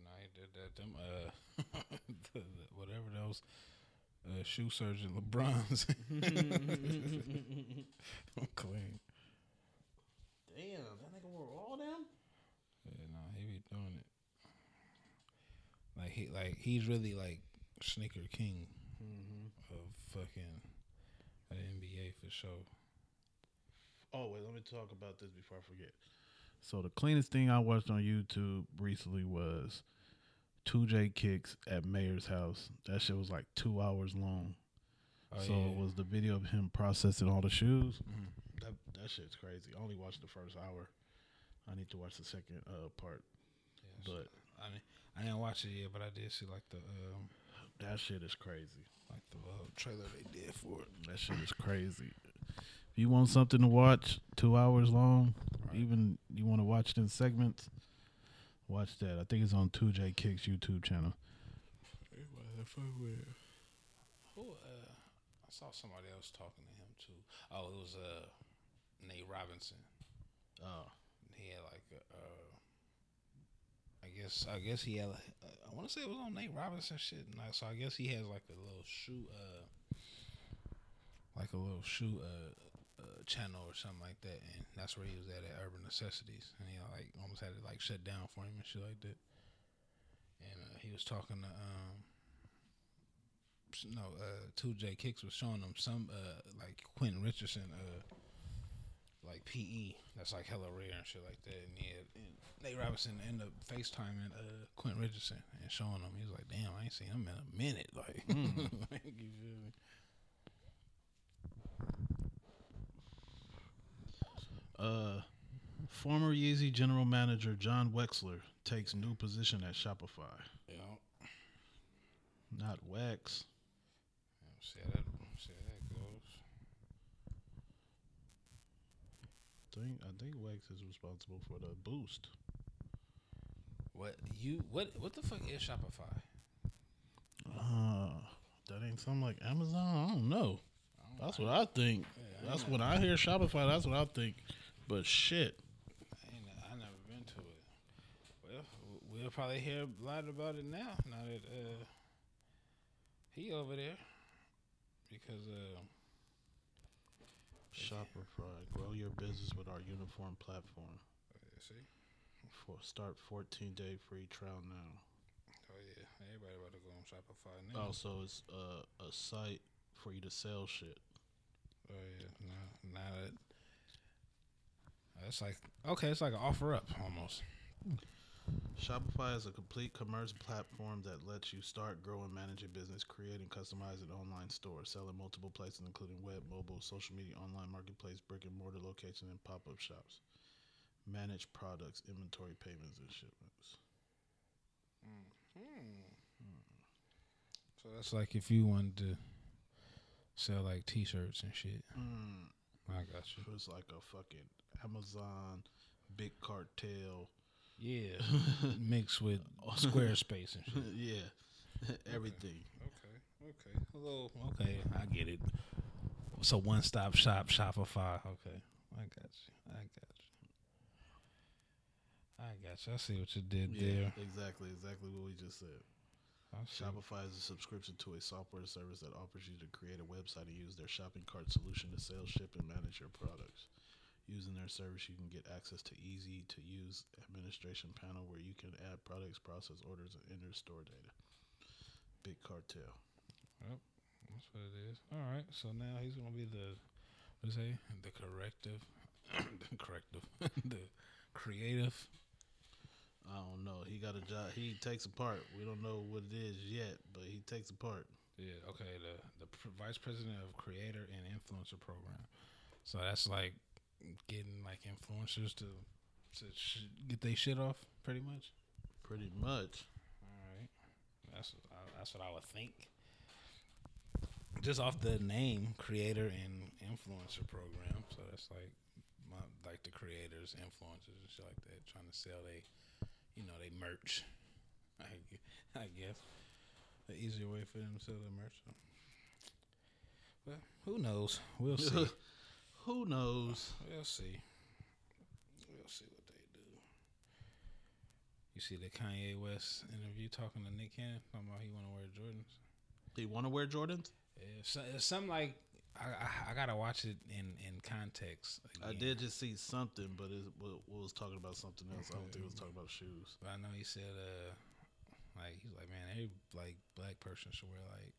No, he did that. Them uh, [LAUGHS] the, the, whatever those uh, shoe surgeon LeBrons. [LAUGHS] I'm clean. Damn, that nigga wore all them. Yeah, no, he be doing it. Like he, like he's really like sneaker king of fucking the NBA for sure. Oh wait, let me talk about this before I forget. So the cleanest thing I watched on YouTube recently was two J kicks at Mayor's house. That shit was like two hours long. Oh, so yeah. it was the video of him processing all the shoes. That that shit's crazy. I only watched the first hour. I need to watch the second uh, part. Yeah, But I didn't, I didn't watch it yet, but I did see like the um that shit is crazy. like the uh, trailer they did for it. That shit is crazy. If you want something to watch, two hours long, even you want to watch it in segments, watch that. I think it's on 2J Kicks YouTube channel. Who uh I saw somebody else talking to him too. Oh, it was uh Nate Robinson. Oh, He had like a, uh I guess I guess he had uh, I want to say it was on Nate Robinson shit. I, so I guess he has like a little shoe uh like a little shoe uh, uh channel or something like that and that's where he was at at Urban Necessities and he like almost had it like shut down for him and shit like that. And uh, he was talking to um no, uh, Two J Kicks was showing them some uh like Quentin Richardson uh like PE that's like hella rare and shit like that. And yeah, and Nate Robinson ended up FaceTiming uh Quentin Richardson and showing him. He was like, "Damn, I ain't seen him in a minute." Like, [LAUGHS] like, you feel me? Uh, former Yeezy general manager Jon Wexler takes new position at Shopify. Know, Not Wex. see how that see how that goes. think I think Wex is responsible for the boost. What you what what the fuck is Shopify? Uh, that ain't something like Amazon. I don't know. That's what I think. that's when I hear Shopify. That's what I think. But shit, I ain't I never been to it. Well, we'll probably hear a lot about it now. Now that uh, he over there, because uh, Shopify, grow your business with our uniform platform. see, For start 14 day free trial now. oh yeah, everybody about to go on Shopify now. Also, it's uh, a site for you to sell shit. Oh yeah, now now that it's like okay, it's like an offer up almost. Shopify is a complete commerce platform that lets you start, grow, and manage your business, create and customize an online store, sell in multiple places, including web, mobile, social media, online marketplace, brick and mortar location, and pop up shops. Manage products, inventory, payments, and shipments. Mm-hmm. So that's like if you wanted to sell like T-shirts and shit. Mm. I got you. It's like a fucking Amazon, big cartel. Yeah, [LAUGHS] mixed with Squarespace and shit. [LAUGHS] yeah, [LAUGHS] everything. Okay, okay, hello. Okay, I get it. So one stop shop, Shopify. Okay, I got you. I got you. I got you. I see what you did Yeah, there. exactly, exactly what we just said. Shopify is a subscription to a software service that offers you to create a website and use their shopping cart solution to sell, ship, and manage your products. Using their service, you can get access to easy to use administration panel where you can add products, process orders, and enter store data. Big cartel. Yep, that's what it is. All right. So now he's gonna be the what is he? The corrective, [COUGHS] the corrective, [LAUGHS] the creative. I don't know. He got a job. He takes a part. We don't know what it is yet, but he takes a part. Yeah. Okay. The the vice president of creator and influencer program. So that's like getting like influencers to to sh- get their shit off, pretty much. Pretty much. All right. That's uh, that's what I would think. Just off the name, creator and influencer program. So that's like my like the creators, influencers, and shit like that, trying to sell they, you know, they merch. [LAUGHS] I I guess the easier way for them to sell their merch. So. Well, who knows? We'll [LAUGHS] see. Who knows? We'll see. We'll see what they do. You see the Kanye West interview talking to Nick Cannon talking about he want to wear Jordans. Do you want to wear Jordans? Yeah, so, it's something like I, I I gotta watch it in in context. I did just see something, but it wa- wa- was talking about something else. I don't think it was talking about shoes. But I know he said uh like he's like man every like black person should wear like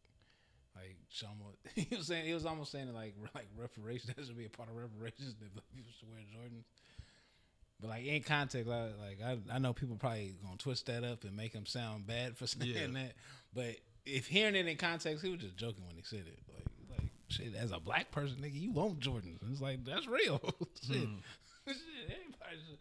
like somewhat [LAUGHS] he was saying he was almost saying like [LAUGHS] like reparations that should be a part of reparations that black people should wear Jordans. But like in context, I, like I I know people probably gonna twist that up and make him sound bad for [LAUGHS] saying Yeah. that. But if hearing it in context, he was just joking when he said it. Like like shit, as a black person, nigga, you want Jordans. It's like that's real. shit. Mm. shit, everybody should,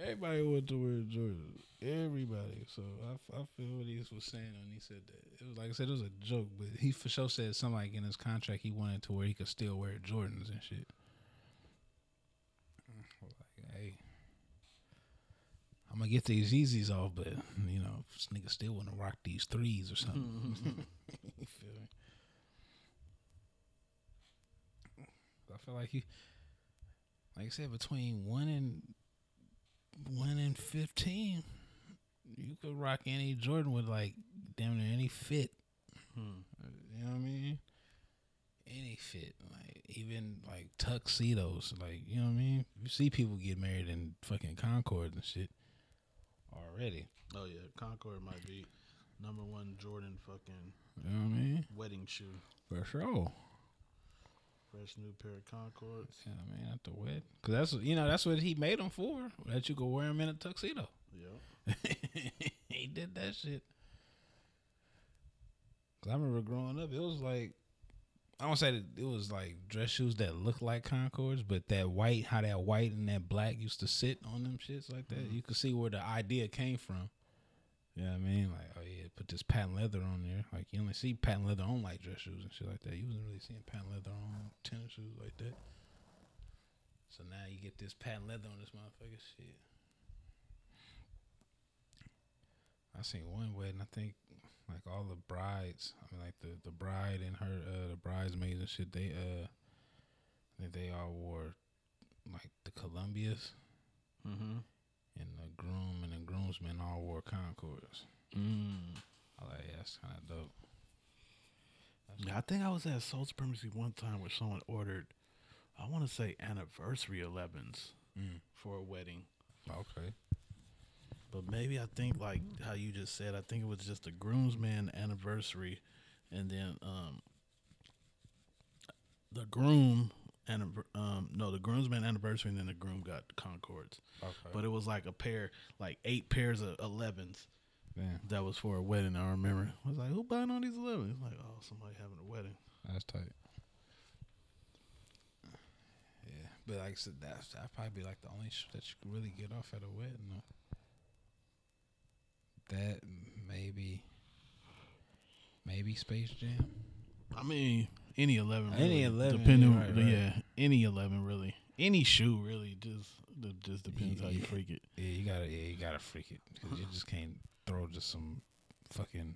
everybody went to wear Jordans. Everybody. So I, I feel what he was saying when he said that. It was like I said, it was a joke, but he for sure said something like in his contract he wanted to where he could still wear Jordans and shit. Like, hey, I'm gonna get these Yeezys off, but you know, this nigga still want to rock these threes or something. [LAUGHS] [LAUGHS] you feel me? I feel like you, like I said, between one and one and fifteen, you could rock any Jordan with like damn near any fit. Hmm. You know what I mean? Any fit, like even like tuxedos, like you know what I mean. You see people get married in fucking Concord and shit already. Oh yeah, Concord might be number one Jordan fucking You know what I mean? Wedding shoe. For sure. Fresh new pair of Concords. Yeah, I mean, at the wedding, cause that's you know that's what he made them for. That you could wear them in a tuxedo. Yeah, [LAUGHS] he did that shit. Cause I remember growing up, it was like I don't say that it was like dress shoes that looked like Concords, but that white, how that white and that black used to sit on them shits like that. Mm-hmm. You could see where the idea came from. You know what I mean? Like, oh yeah, put this patent leather on there. Like you only see patent leather on like dress shoes and shit like that. You wasn't really seeing patent leather on tennis shoes like that. So now you get this patent leather on this motherfucker shit. I seen one wedding. I think like all the brides. I mean, like the the bride and her uh, the bridesmaids and shit. They uh, I think they all wore like the Columbias, Mm-hmm. And the groom and the groomsmen all wore Concords. Mm. I like yeah, that's kind of dope. Yeah, I think I was at Soul Supremacy one time where someone ordered, I want to say anniversary 11s Mm. for a wedding. Okay. But maybe I think like how you just said, I think it was just the groomsman anniversary, and then um the groom um no the groomsman anniversary, and then the groom got Concords. Okay. But it was like a pair, like eight pairs of 11s. Damn, That was for a wedding. I remember. I was like, who buying all these 11s? Like, oh, somebody having a wedding. that's tight. Yeah, but like I said, that's that probably be like the only sh- that you could really get off at a wedding. Though. That maybe, maybe Space Jam. I mean, any 11. Any really, 11, depending. yeah, right, right. Yeah, any 11 really. Any shoe really. Just just depends how you freak it. Yeah, you gotta, yeah, you gotta freak it. 'Cause you just can't throw just some fucking,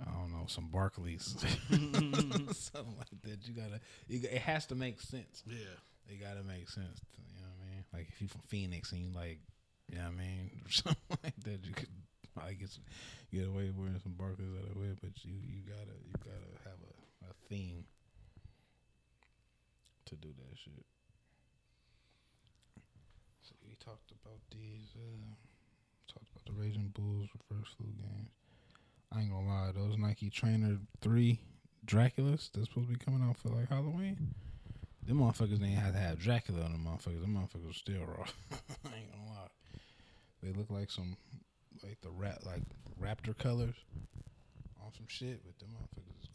I don't know, some Barkleys, [LAUGHS] something like that. You gotta, you, it has to make sense. Yeah. It gotta make sense. To, you know what I mean? Like if you from Phoenix and you like, you know what I mean, or [LAUGHS] something like that, you could get some, get away wearing some Barkleys out of way, but you you gotta you gotta have a, theme to do that shit. So we talked about these. Uh, talked about the Raging Bulls reverse flu games. I ain't gonna lie, those Nike Trainer Three Draculas that's supposed to be coming out for like Halloween. Them motherfuckers ain't had to have Dracula on them motherfuckers. Them motherfuckers still raw. [LAUGHS] I ain't gonna lie. They look like some like the rat like raptor colors on some shit, but them motherfuckers is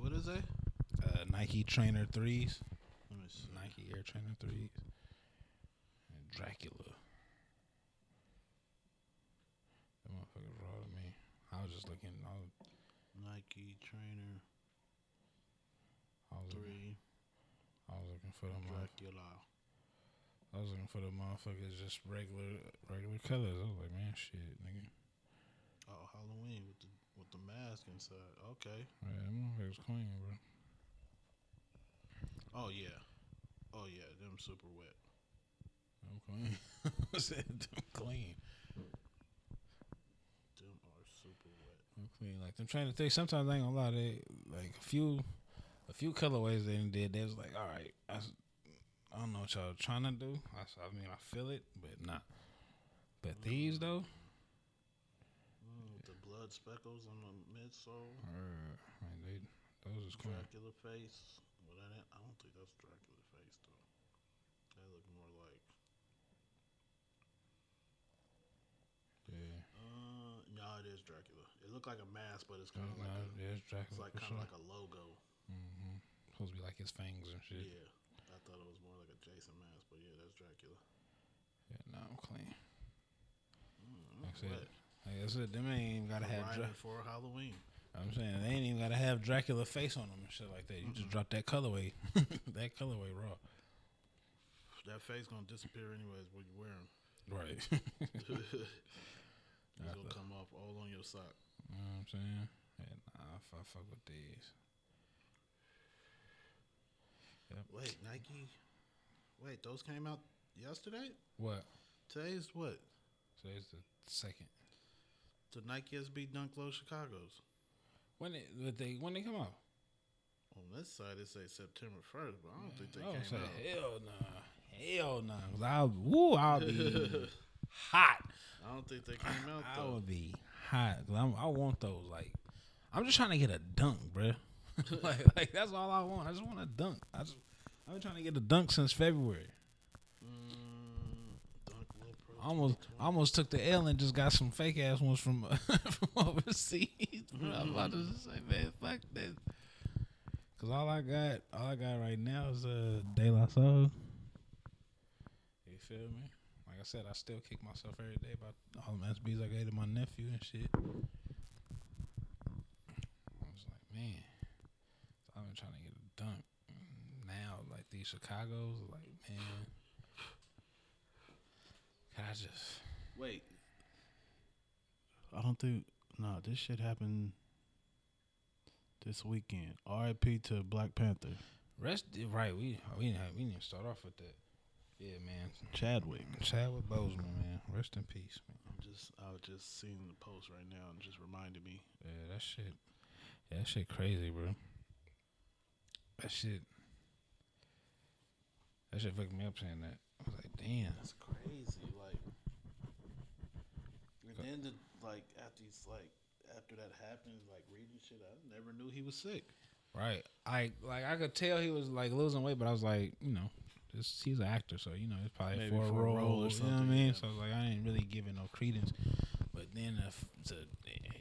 what is that? Uh, Nike Trainer threes. Let me see. Nike Air Trainer threes. And Dracula. Them motherfuckers raw to me. I was just looking I was, Nike Trainer I was looking, 3 I was looking for them Dracula. I was looking for the motherfuckers just regular regular colors. I was like, man, shit, nigga. Oh, Halloween with the with the mask inside. Okay. Yeah, them motherfuckers clean, bro. Oh yeah. Oh yeah, them super wet. I'm clean. [LAUGHS] I said I'm clean. Them are super wet. I'm clean. Like I'm trying to think. Sometimes I ain't gonna lie. They like a few, a few colorways they did. They was like, all right, I don't know what y'all trying to do. I mean, I feel it, but not. But these though, blood speckles on the midsole, uh, man, they those is. Dracula face. Well, that ain't, I don't think that's Dracula face though. They look more like. Yeah, Uh, no, it is Dracula. It looked like a mask, but it's kind of no, like a, yeah, it's it's like kind sure. of like a logo. mm-hmm. Supposed to be like his fangs and shit. Yeah, I thought it was more like a Jason mask, but yeah, that's Dracula. Yeah, no, I'm clean. Mm, Like I said, wet. Like I said, them ain't even gotta have. Dra- for Halloween. I'm saying they ain't even gotta have Dracula face on them and shit like that. You just drop that colorway, [LAUGHS] that colorway raw. That face gonna disappear anyways when you wear them. Right. [LAUGHS] [LAUGHS] it's gonna come off all on your sock. You know what I'm saying? Yeah, nah, if I fuck with these. Wait, Nike. Wait, those came out yesterday. What? Today's what? Today's the second. The Nike SB Dunk Low Chicago's. When they, but they when they come out? On this side, it say September first, but I don't think they I would came out. hell nah, hell nah. 'Cause I'll, woo, I'll be [LAUGHS] hot. I don't think they came out I though. would be hot. 'Cause I'm, I want those. Like, I'm just trying to get a dunk, bruh. [LAUGHS] like, like that's all I want. I just want a dunk. I just, I've been trying to get a dunk since February. Almost, almost took the L and just got some fake ass ones from [LAUGHS] from overseas. [LAUGHS] I'm about to say, man, fuck this. Cause all I got, all I got right now is uh, De La Soul. You feel me? Like I said, I still kick myself every day about all the SBs I gave to my nephew and shit. I was like, man, I've been trying to get a dunk. Now, like these Chicago's, like, man, I just Wait. I don't think no, this shit happened this weekend. R.I.P. to Black Panther. rest? Right, we we didn't have, we didn't start off with that. Yeah, man. Chadwick. Chadwick Boseman, man. Rest in peace, man. I'm just I was just seeing the post right now and just reminded me. Yeah, that shit. Yeah, that shit crazy, bro. That shit. That shit fucked me up saying that. I was like, damn. That's crazy. Like and then the, like after he's like after that happened, like reading shit, I never knew he was sick. Right. I like I could tell he was like losing weight, but I was like, you know, this, he's an actor, so you know it's probably Maybe for a for a role, role or You know what I something, mean? yeah. So I was like, I ain't really giving no credence. But then if to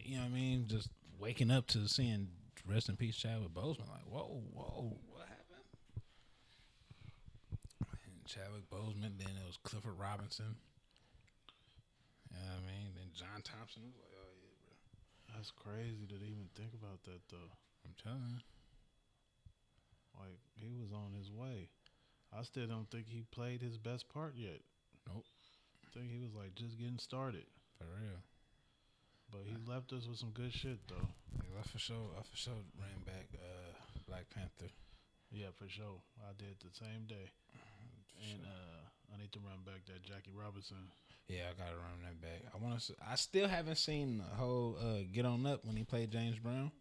you know what I mean, just waking up to seeing rest in peace Chadwick Boseman, like, whoa, whoa, what happened? And Chadwick Boseman, then it was Clifford Robinson. You know what I mean? Then John Thompson was like, oh yeah, bro. That's crazy to even think about that though. I'm telling you. Like he was on his way. I still don't think he played his best part yet. Nope. I think he was like just getting started. For real. But he left us with some good shit though. Yeah, I for sure, I for sure ran back uh, Black Panther. Yeah, for sure. I did the same day. And uh I need to run back that Jackie Robinson. Yeah, I gotta run that back. I want to. I still haven't seen the whole uh, Get On Up when he played James Brown.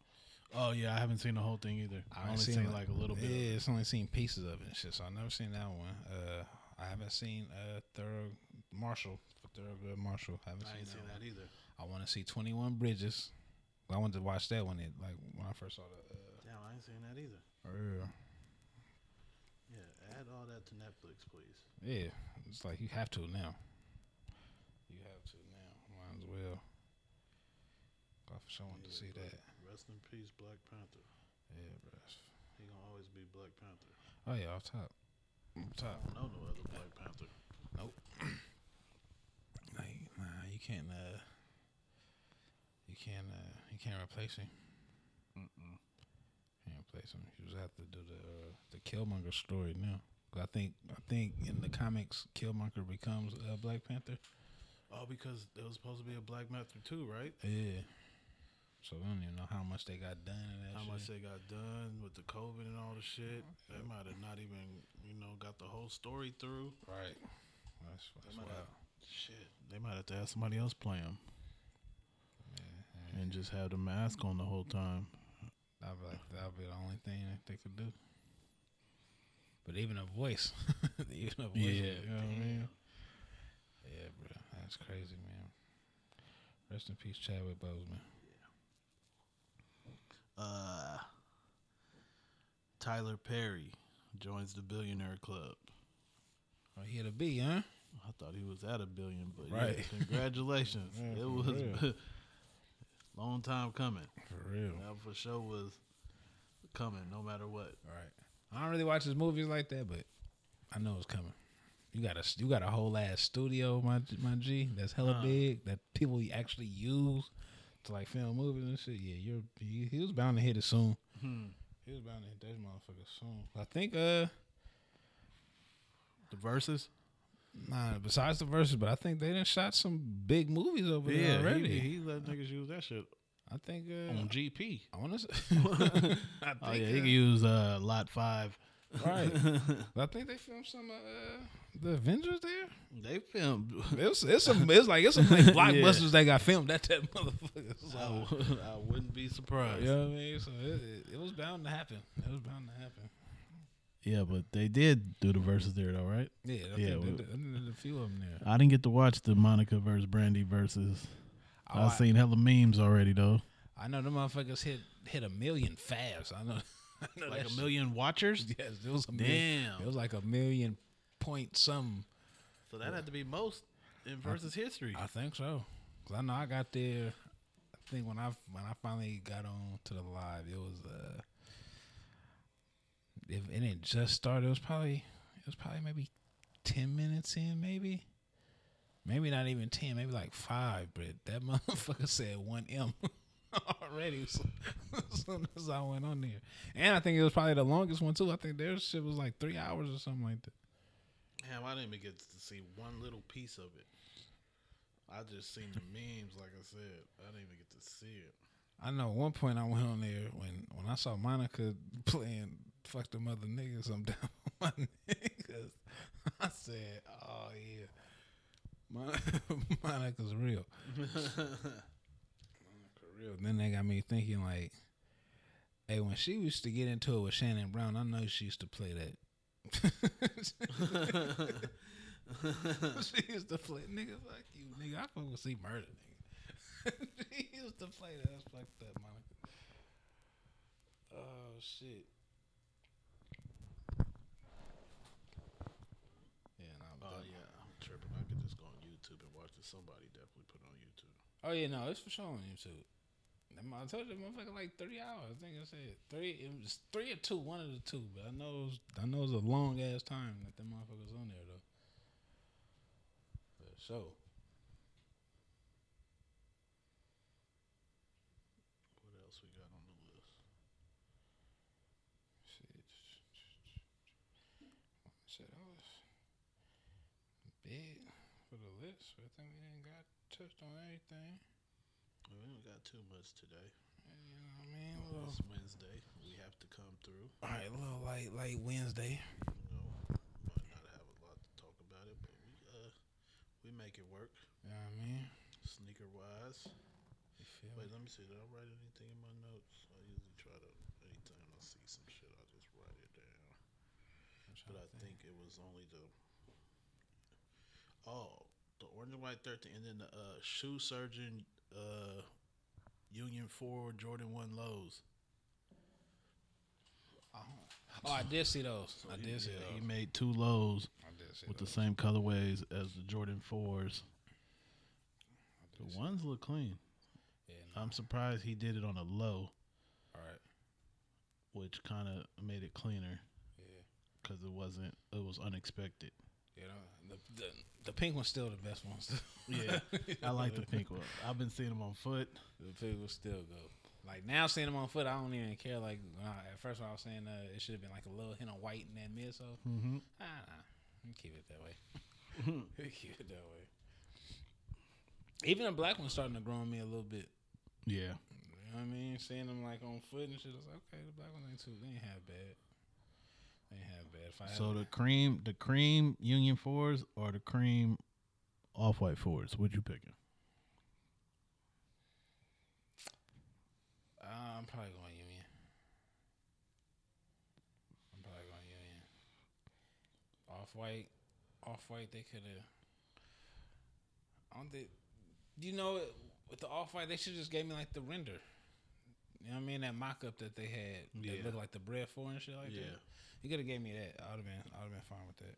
Oh yeah, I haven't seen the whole thing either. I, only seen, like, a little bit. Yeah, it's only seen pieces of it and shit. So I never seen that one. Uh, I haven't seen uh, Thorough Marshall. Thurgood Marshall. I haven't I seen, ain't that, seen one. that either. I want to see Twenty One Bridges. I wanted to watch that when it like when I first saw the. Uh, Damn, I ain't seen that either. yeah. Yeah, add all that to Netflix, please. Yeah, it's like you have to now. You have to now. Might as well. I for sure want to see but that. Rest in peace, Black Panther. Yeah, bro. He gonna always be Black Panther. Oh yeah, off top. Off I top. don't know no other Black Panther. [COUGHS] Like, nah, you can't. Uh, you can't. Uh, you can't replace him. Mm-mm. Can't replace him. You just have to do the uh, the Killmonger story now. I think I think in the comics, Killmonger becomes uh, Black Panther. Oh, because there was supposed to be a Black Panther too, right? Yeah. So we don't even know how much they got done in that How shit. much they got done with the COVID and all the shit. They might have not even, you know, got the whole story through. Right. That's, that's wild. have- Shit, they might have to have somebody else play him and just have the mask on the whole time. That'd be like that'd be the only thing that they could do. But even a voice, [LAUGHS] even a voice, Yeah, you know what I mean? Yeah, bro, that's crazy, man. Rest in peace, Chadwick Boseman. Uh, Tyler Perry joins the Billionaire Club. Oh, he had a B, huh? I thought he was at a billion, but Right. yeah, [LAUGHS] congratulations. Yeah, it was real. [LAUGHS] long time coming. For real. That for sure was coming, no matter what. Right. I don't really watch his movies like that, but I know it's coming. You got a you got a whole ass studio, my my G. That's hella Uh. big. That people actually use to like film movies and shit. Yeah, you're he, he was bound to hit it soon. Hmm. He was bound to hit that motherfucker soon. I think uh The Verzuz, nah. Besides the Verzuz, but I think they done shot some big movies over there already. he, he let niggas use that shit I think uh, on GP. I want to. say I Oh think, yeah, he uh, can use uh, Lot Five. right. [LAUGHS] I think they filmed some uh, the Avengers there. They filmed. It's it's some it's like it's some [LAUGHS] like blockbusters that got filmed at that motherfucker. I, So, w- [LAUGHS] I wouldn't be surprised. you know what I mean? So it, it, it was bound to happen. It was bound to happen. Yeah, but they did do the Verzuz there though, right? Yeah, I Yeah, think we- there- there- there's a few of them there. I didn't get to watch the Monica versus Brandy versus. Oh, I've I- seen hella memes already though. I know the motherfuckers hit hit a million fast. I know, [LAUGHS] I know Like that a shit. million watchers. Yes, it was a million. Damn. It was like a million point something. So that had to be most in Verzuz history. I think so. Cause I know I got there. I think when I when I finally got on to the live, it was uh, if and it just started. It was probably it was probably maybe ten minutes in, maybe, maybe not even ten, maybe like five. But that [LAUGHS] motherfucker said one M [LAUGHS] already so, [LAUGHS] as soon as I went on there, and I think it was probably the longest one too. I think their shit was like three hours or something like that. Damn, I didn't even get to see one little piece of it. I just seen the memes, like I said. I didn't even get to see it. I know at one point I went on there when when I saw Monica playing fuck the Mother niggas, I'm down with my niggas. I said, oh yeah, Monica's [LAUGHS] real. [LAUGHS] Monica real. Then they got me thinking like, hey, when she used to get into it with Shannon Brown, I know she used to play that. [LAUGHS] she used to play nigga fuck you nigga. I fuck with see murder nigga. she used to play that. That's fucked up, Monica. Oh shit. Yeah, no, Oh that- yeah, I'm tripping. I could just go on YouTube and watch this. Somebody definitely put on YouTube. Oh yeah, no, it's for sure on YouTube. That I told you, motherfucker, like three hours. I think I said three. It was three or two, one of the two. But I know, it was, I know it was a long ass time that the motherfuckers on there though. For sure. What else we got on the list? Shit. Shit, that was big for the list. I think we didn't got touched on everything. We ain't got too much today. You know what I mean? Little, It's Wednesday. We have to come through. all right, a little light, light Wednesday. You know, might not have a lot to talk about it, but we uh we make it work. You know what I mean? Sneaker wise. Wait, me? let me see. Did I write anything in my notes? I usually try to anytime I see some shit, I just write it down. But I to think it was only the oh the orange and white thirteen, and then the uh, shoe surgeon uh, Union Four Jordan One lows. Oh, I did see those. I did see Yeah, those. he made two lows I did see with the same colorways as the Jordan Fours. The ones look clean. Yeah, no. I'm surprised he did it on a low, All right. which kind of made it cleaner Yeah. because it wasn't. It was unexpected. You know, the, the the pink one's still the best one. [LAUGHS] Yeah, I like the pink one. I've been seeing them on foot. the pink will still go. Like now, seeing them on foot, I don't even care. Like I, at first, when I was saying uh, it should have been like a little hint of white in that midsole. Mm-hmm. Ah, nah, keep it that way. [LAUGHS] keep it that way. Even the black one's starting to grow on me a little bit. Yeah, You know what I mean? Seeing them like on foot and shit, I was like, okay, the black ones ain't too, they ain't half bad. Ain't half bad. If I So the cream, the cream Union fours or the cream off white fours? What you picking? Uh, I'm probably going Union. I'm probably going Union. Off white, off white. They could have. I don't think. You know, with the off white, they should just gave me like the render. You know what I mean? That mock up that they had Yeah. that looked like the bred for and shit like Yeah. that. You could have gave me that. I would have been. I would have been fine with that.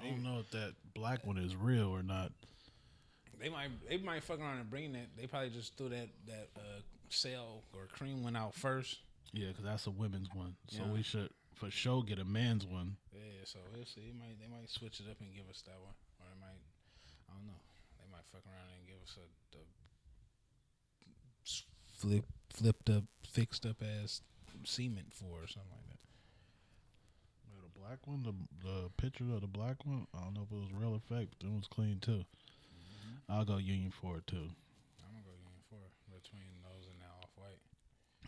I don't know if that black one is real or not. They might. They might fuck around and bring that. They probably just threw that that uh, sail or cream one out first. Yeah, because that's a women's one. So Yeah. we should for sure get a man's one. Yeah, so we'll see. They might they might switch it up and give us that one, or they might I don't know. They might fuck around and give us a the flip flipped up, fixed up ass cement for or something like that. Yeah, the black one, the the picture of the black one, I don't know if it was real effect, but it was clean too. Mm-hmm. I'll go Union for it too. I'm gonna go Union Four between those and that off white.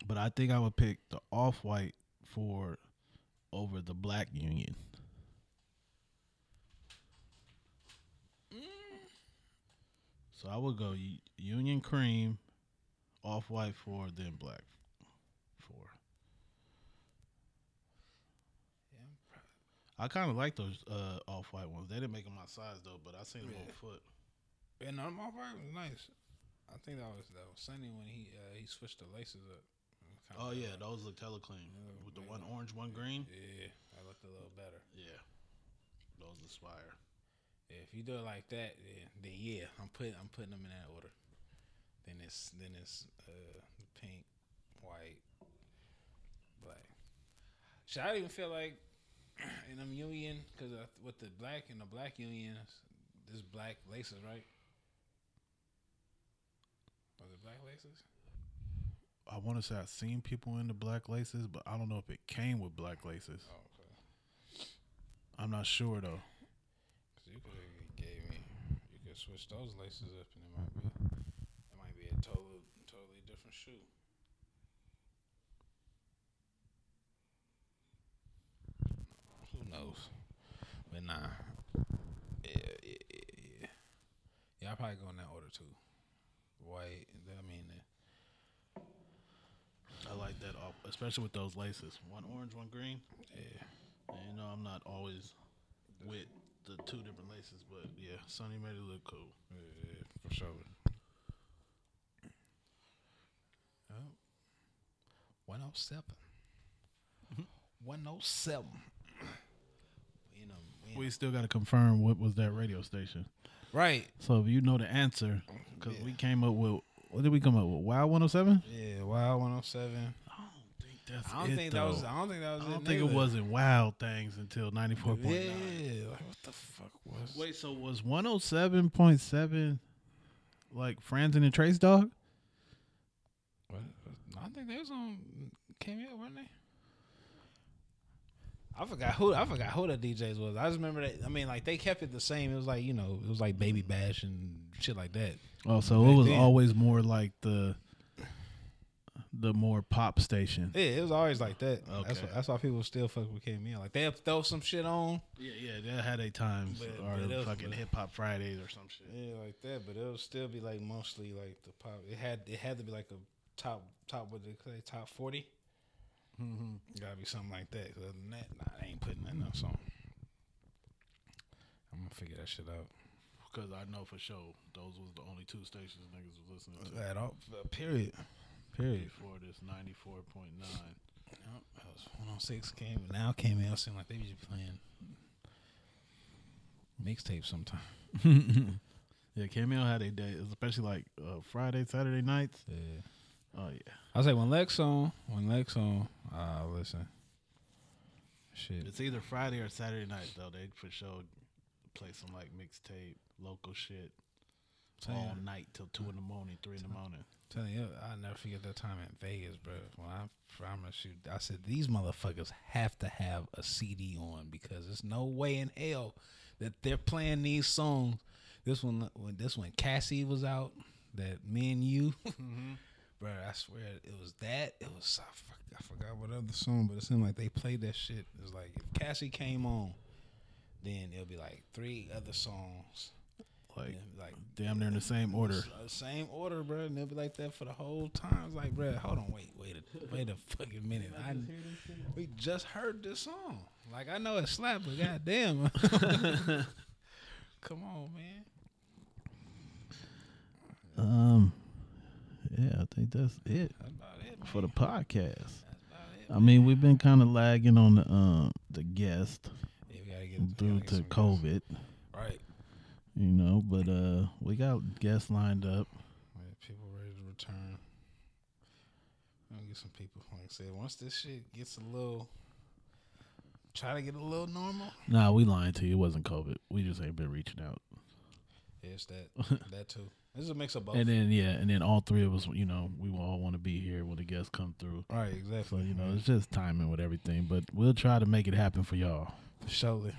But I think I would pick the off white for over the black Union. Mm. So I would go Union Cream, off white for then black for. Yeah. I kind of like those uh, off white ones. They didn't make them my size though, but I seen them on Yeah. foot. Yeah, no, them off white was nice. I think that was that was Sunny when he uh, he switched the laces up. Oh yeah, like- those look hella clean with the one orange, one green. yeah, that looked a little better. Yeah, those aspire. Yeah, if you do it like that, then, then yeah, I'm putting I'm putting them in that order. Then it's then it's uh, pink, white, black. Should I even feel like [CLEARS THROAT] in them union because with the black and the black union, this black laces right? Was it black laces? I want to say I've seen people in the black laces, but I don't know if it came with black laces. Oh, okay. I'm not sure though. Cause you could have gave me, you could switch those laces up, and it might be, it might be a total, totally different shoe. Who knows? But nah, yeah, yeah, yeah, yeah. Yeah, I probably go in that order too. White, I mean, I like that, all- especially with those laces. One orange, one green. yeah. And, you know, I'm not always with the two different laces, but yeah, Sonny made it look cool. Yeah, yeah, for sure. Oh. 107. Mm-hmm. 107. You know, we- We still got to confirm what was that radio station. right. So if you know the answer, because we came up with what did we come up with? Wild 107. Yeah, Wild 107. I don't think that's I don't think that was. I don't think that was. I don't it think it wasn't Wild Things until 94.9. Yeah, like what the fuck was? Wait, so was 107.7 like Franzen and Trace Dog? I think they was on KMEL, weren't they? I forgot who I forgot who the DJs was. I just remember that. I mean, like they kept it the same. It was like you know, it was like Baby Bash and shit like that. Oh, so it was then. always more like the the more pop station. Yeah, it was always like that. That's Okay. why, that's why people still fuck with KMEL. Like they throw some shit on. Yeah, yeah, they had a times But- or but fucking hip hop Fridays or some shit. Yeah, like that. But it'll still be like mostly like the pop. It had it had to be like a top top what they say top 40 Mm-hmm. Gotta be something like that. 'Cause Other than that, nah, I ain't putting that no song. I'm gonna figure that shit out. Because I know for sure those was the only two stations niggas was listening to At all, uh, period. Period. before this 94.9. Yep, that was 106 came. Now came in. Seemed like they was just playing mixtape sometime. [LAUGHS] Yeah, came KMEL had a day, especially like uh, Friday, Saturday nights. Yeah. Oh yeah, I say when Lex on, when Lex on, uh, listen. Shit. it's either Friday or Saturday night though. They for sure play some like mixtape, local shit all Damn. night till two in the morning, three in the morning. Tell you, I'll never forget that time in Vegas, bro. When I promise you, I said these motherfuckers have to have a CD on because there's no way in hell that they're playing these songs. This one, when this one Cassie was out, that me and you, [LAUGHS] bro. I swear it was that. It was I, fuck, I forgot what other song, but it seemed like they played that shit. It was like if Cassie came on, then it'll be like three other songs. Like like damn near in the same order. uh, Same order, bro. And they'll be like that for the whole time. It's like, bro, hold on, wait, wait, a, wait a fucking minute. I, we just heard this song. Like I know it slapped, but goddamn, [LAUGHS] [LAUGHS] come on, man. Um, yeah, I think that's it That's about it, for the podcast. That's about it. I mean, we've been kind of lagging on the um the guest Yeah, we gotta get we due to COVID, guests. Right. you know. But uh, we got guests lined up. Yeah, people ready to return. I'm gonna get some people. Like I said, once this shit gets a little, try to get a little normal. Nah, we lying to you. It wasn't COVID. We just ain't been reaching out. It's that [LAUGHS] that too. This is a mix of both. And then yeah, and then all three of us, you know, we all want to be here when the guests come through. right, So exactly. you know, it's just timing with everything. But we'll try to make it happen for y'all. surely.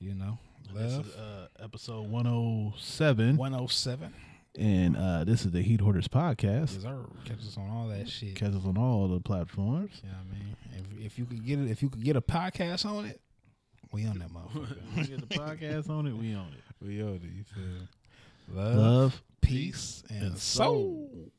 You know, This is uh, episode one oh seven, one oh seven. and uh, this is the Heat Hoarders podcast. Deserve catch us on all that shit. Catch us on all the platforms. Yeah, I mean, if if you could get it, if you could get a podcast on it, we on that motherfucker. [LAUGHS] we get the podcast on it. We on it. [LAUGHS] we on it. You feel? Love, Love, peace, and, soul. soul.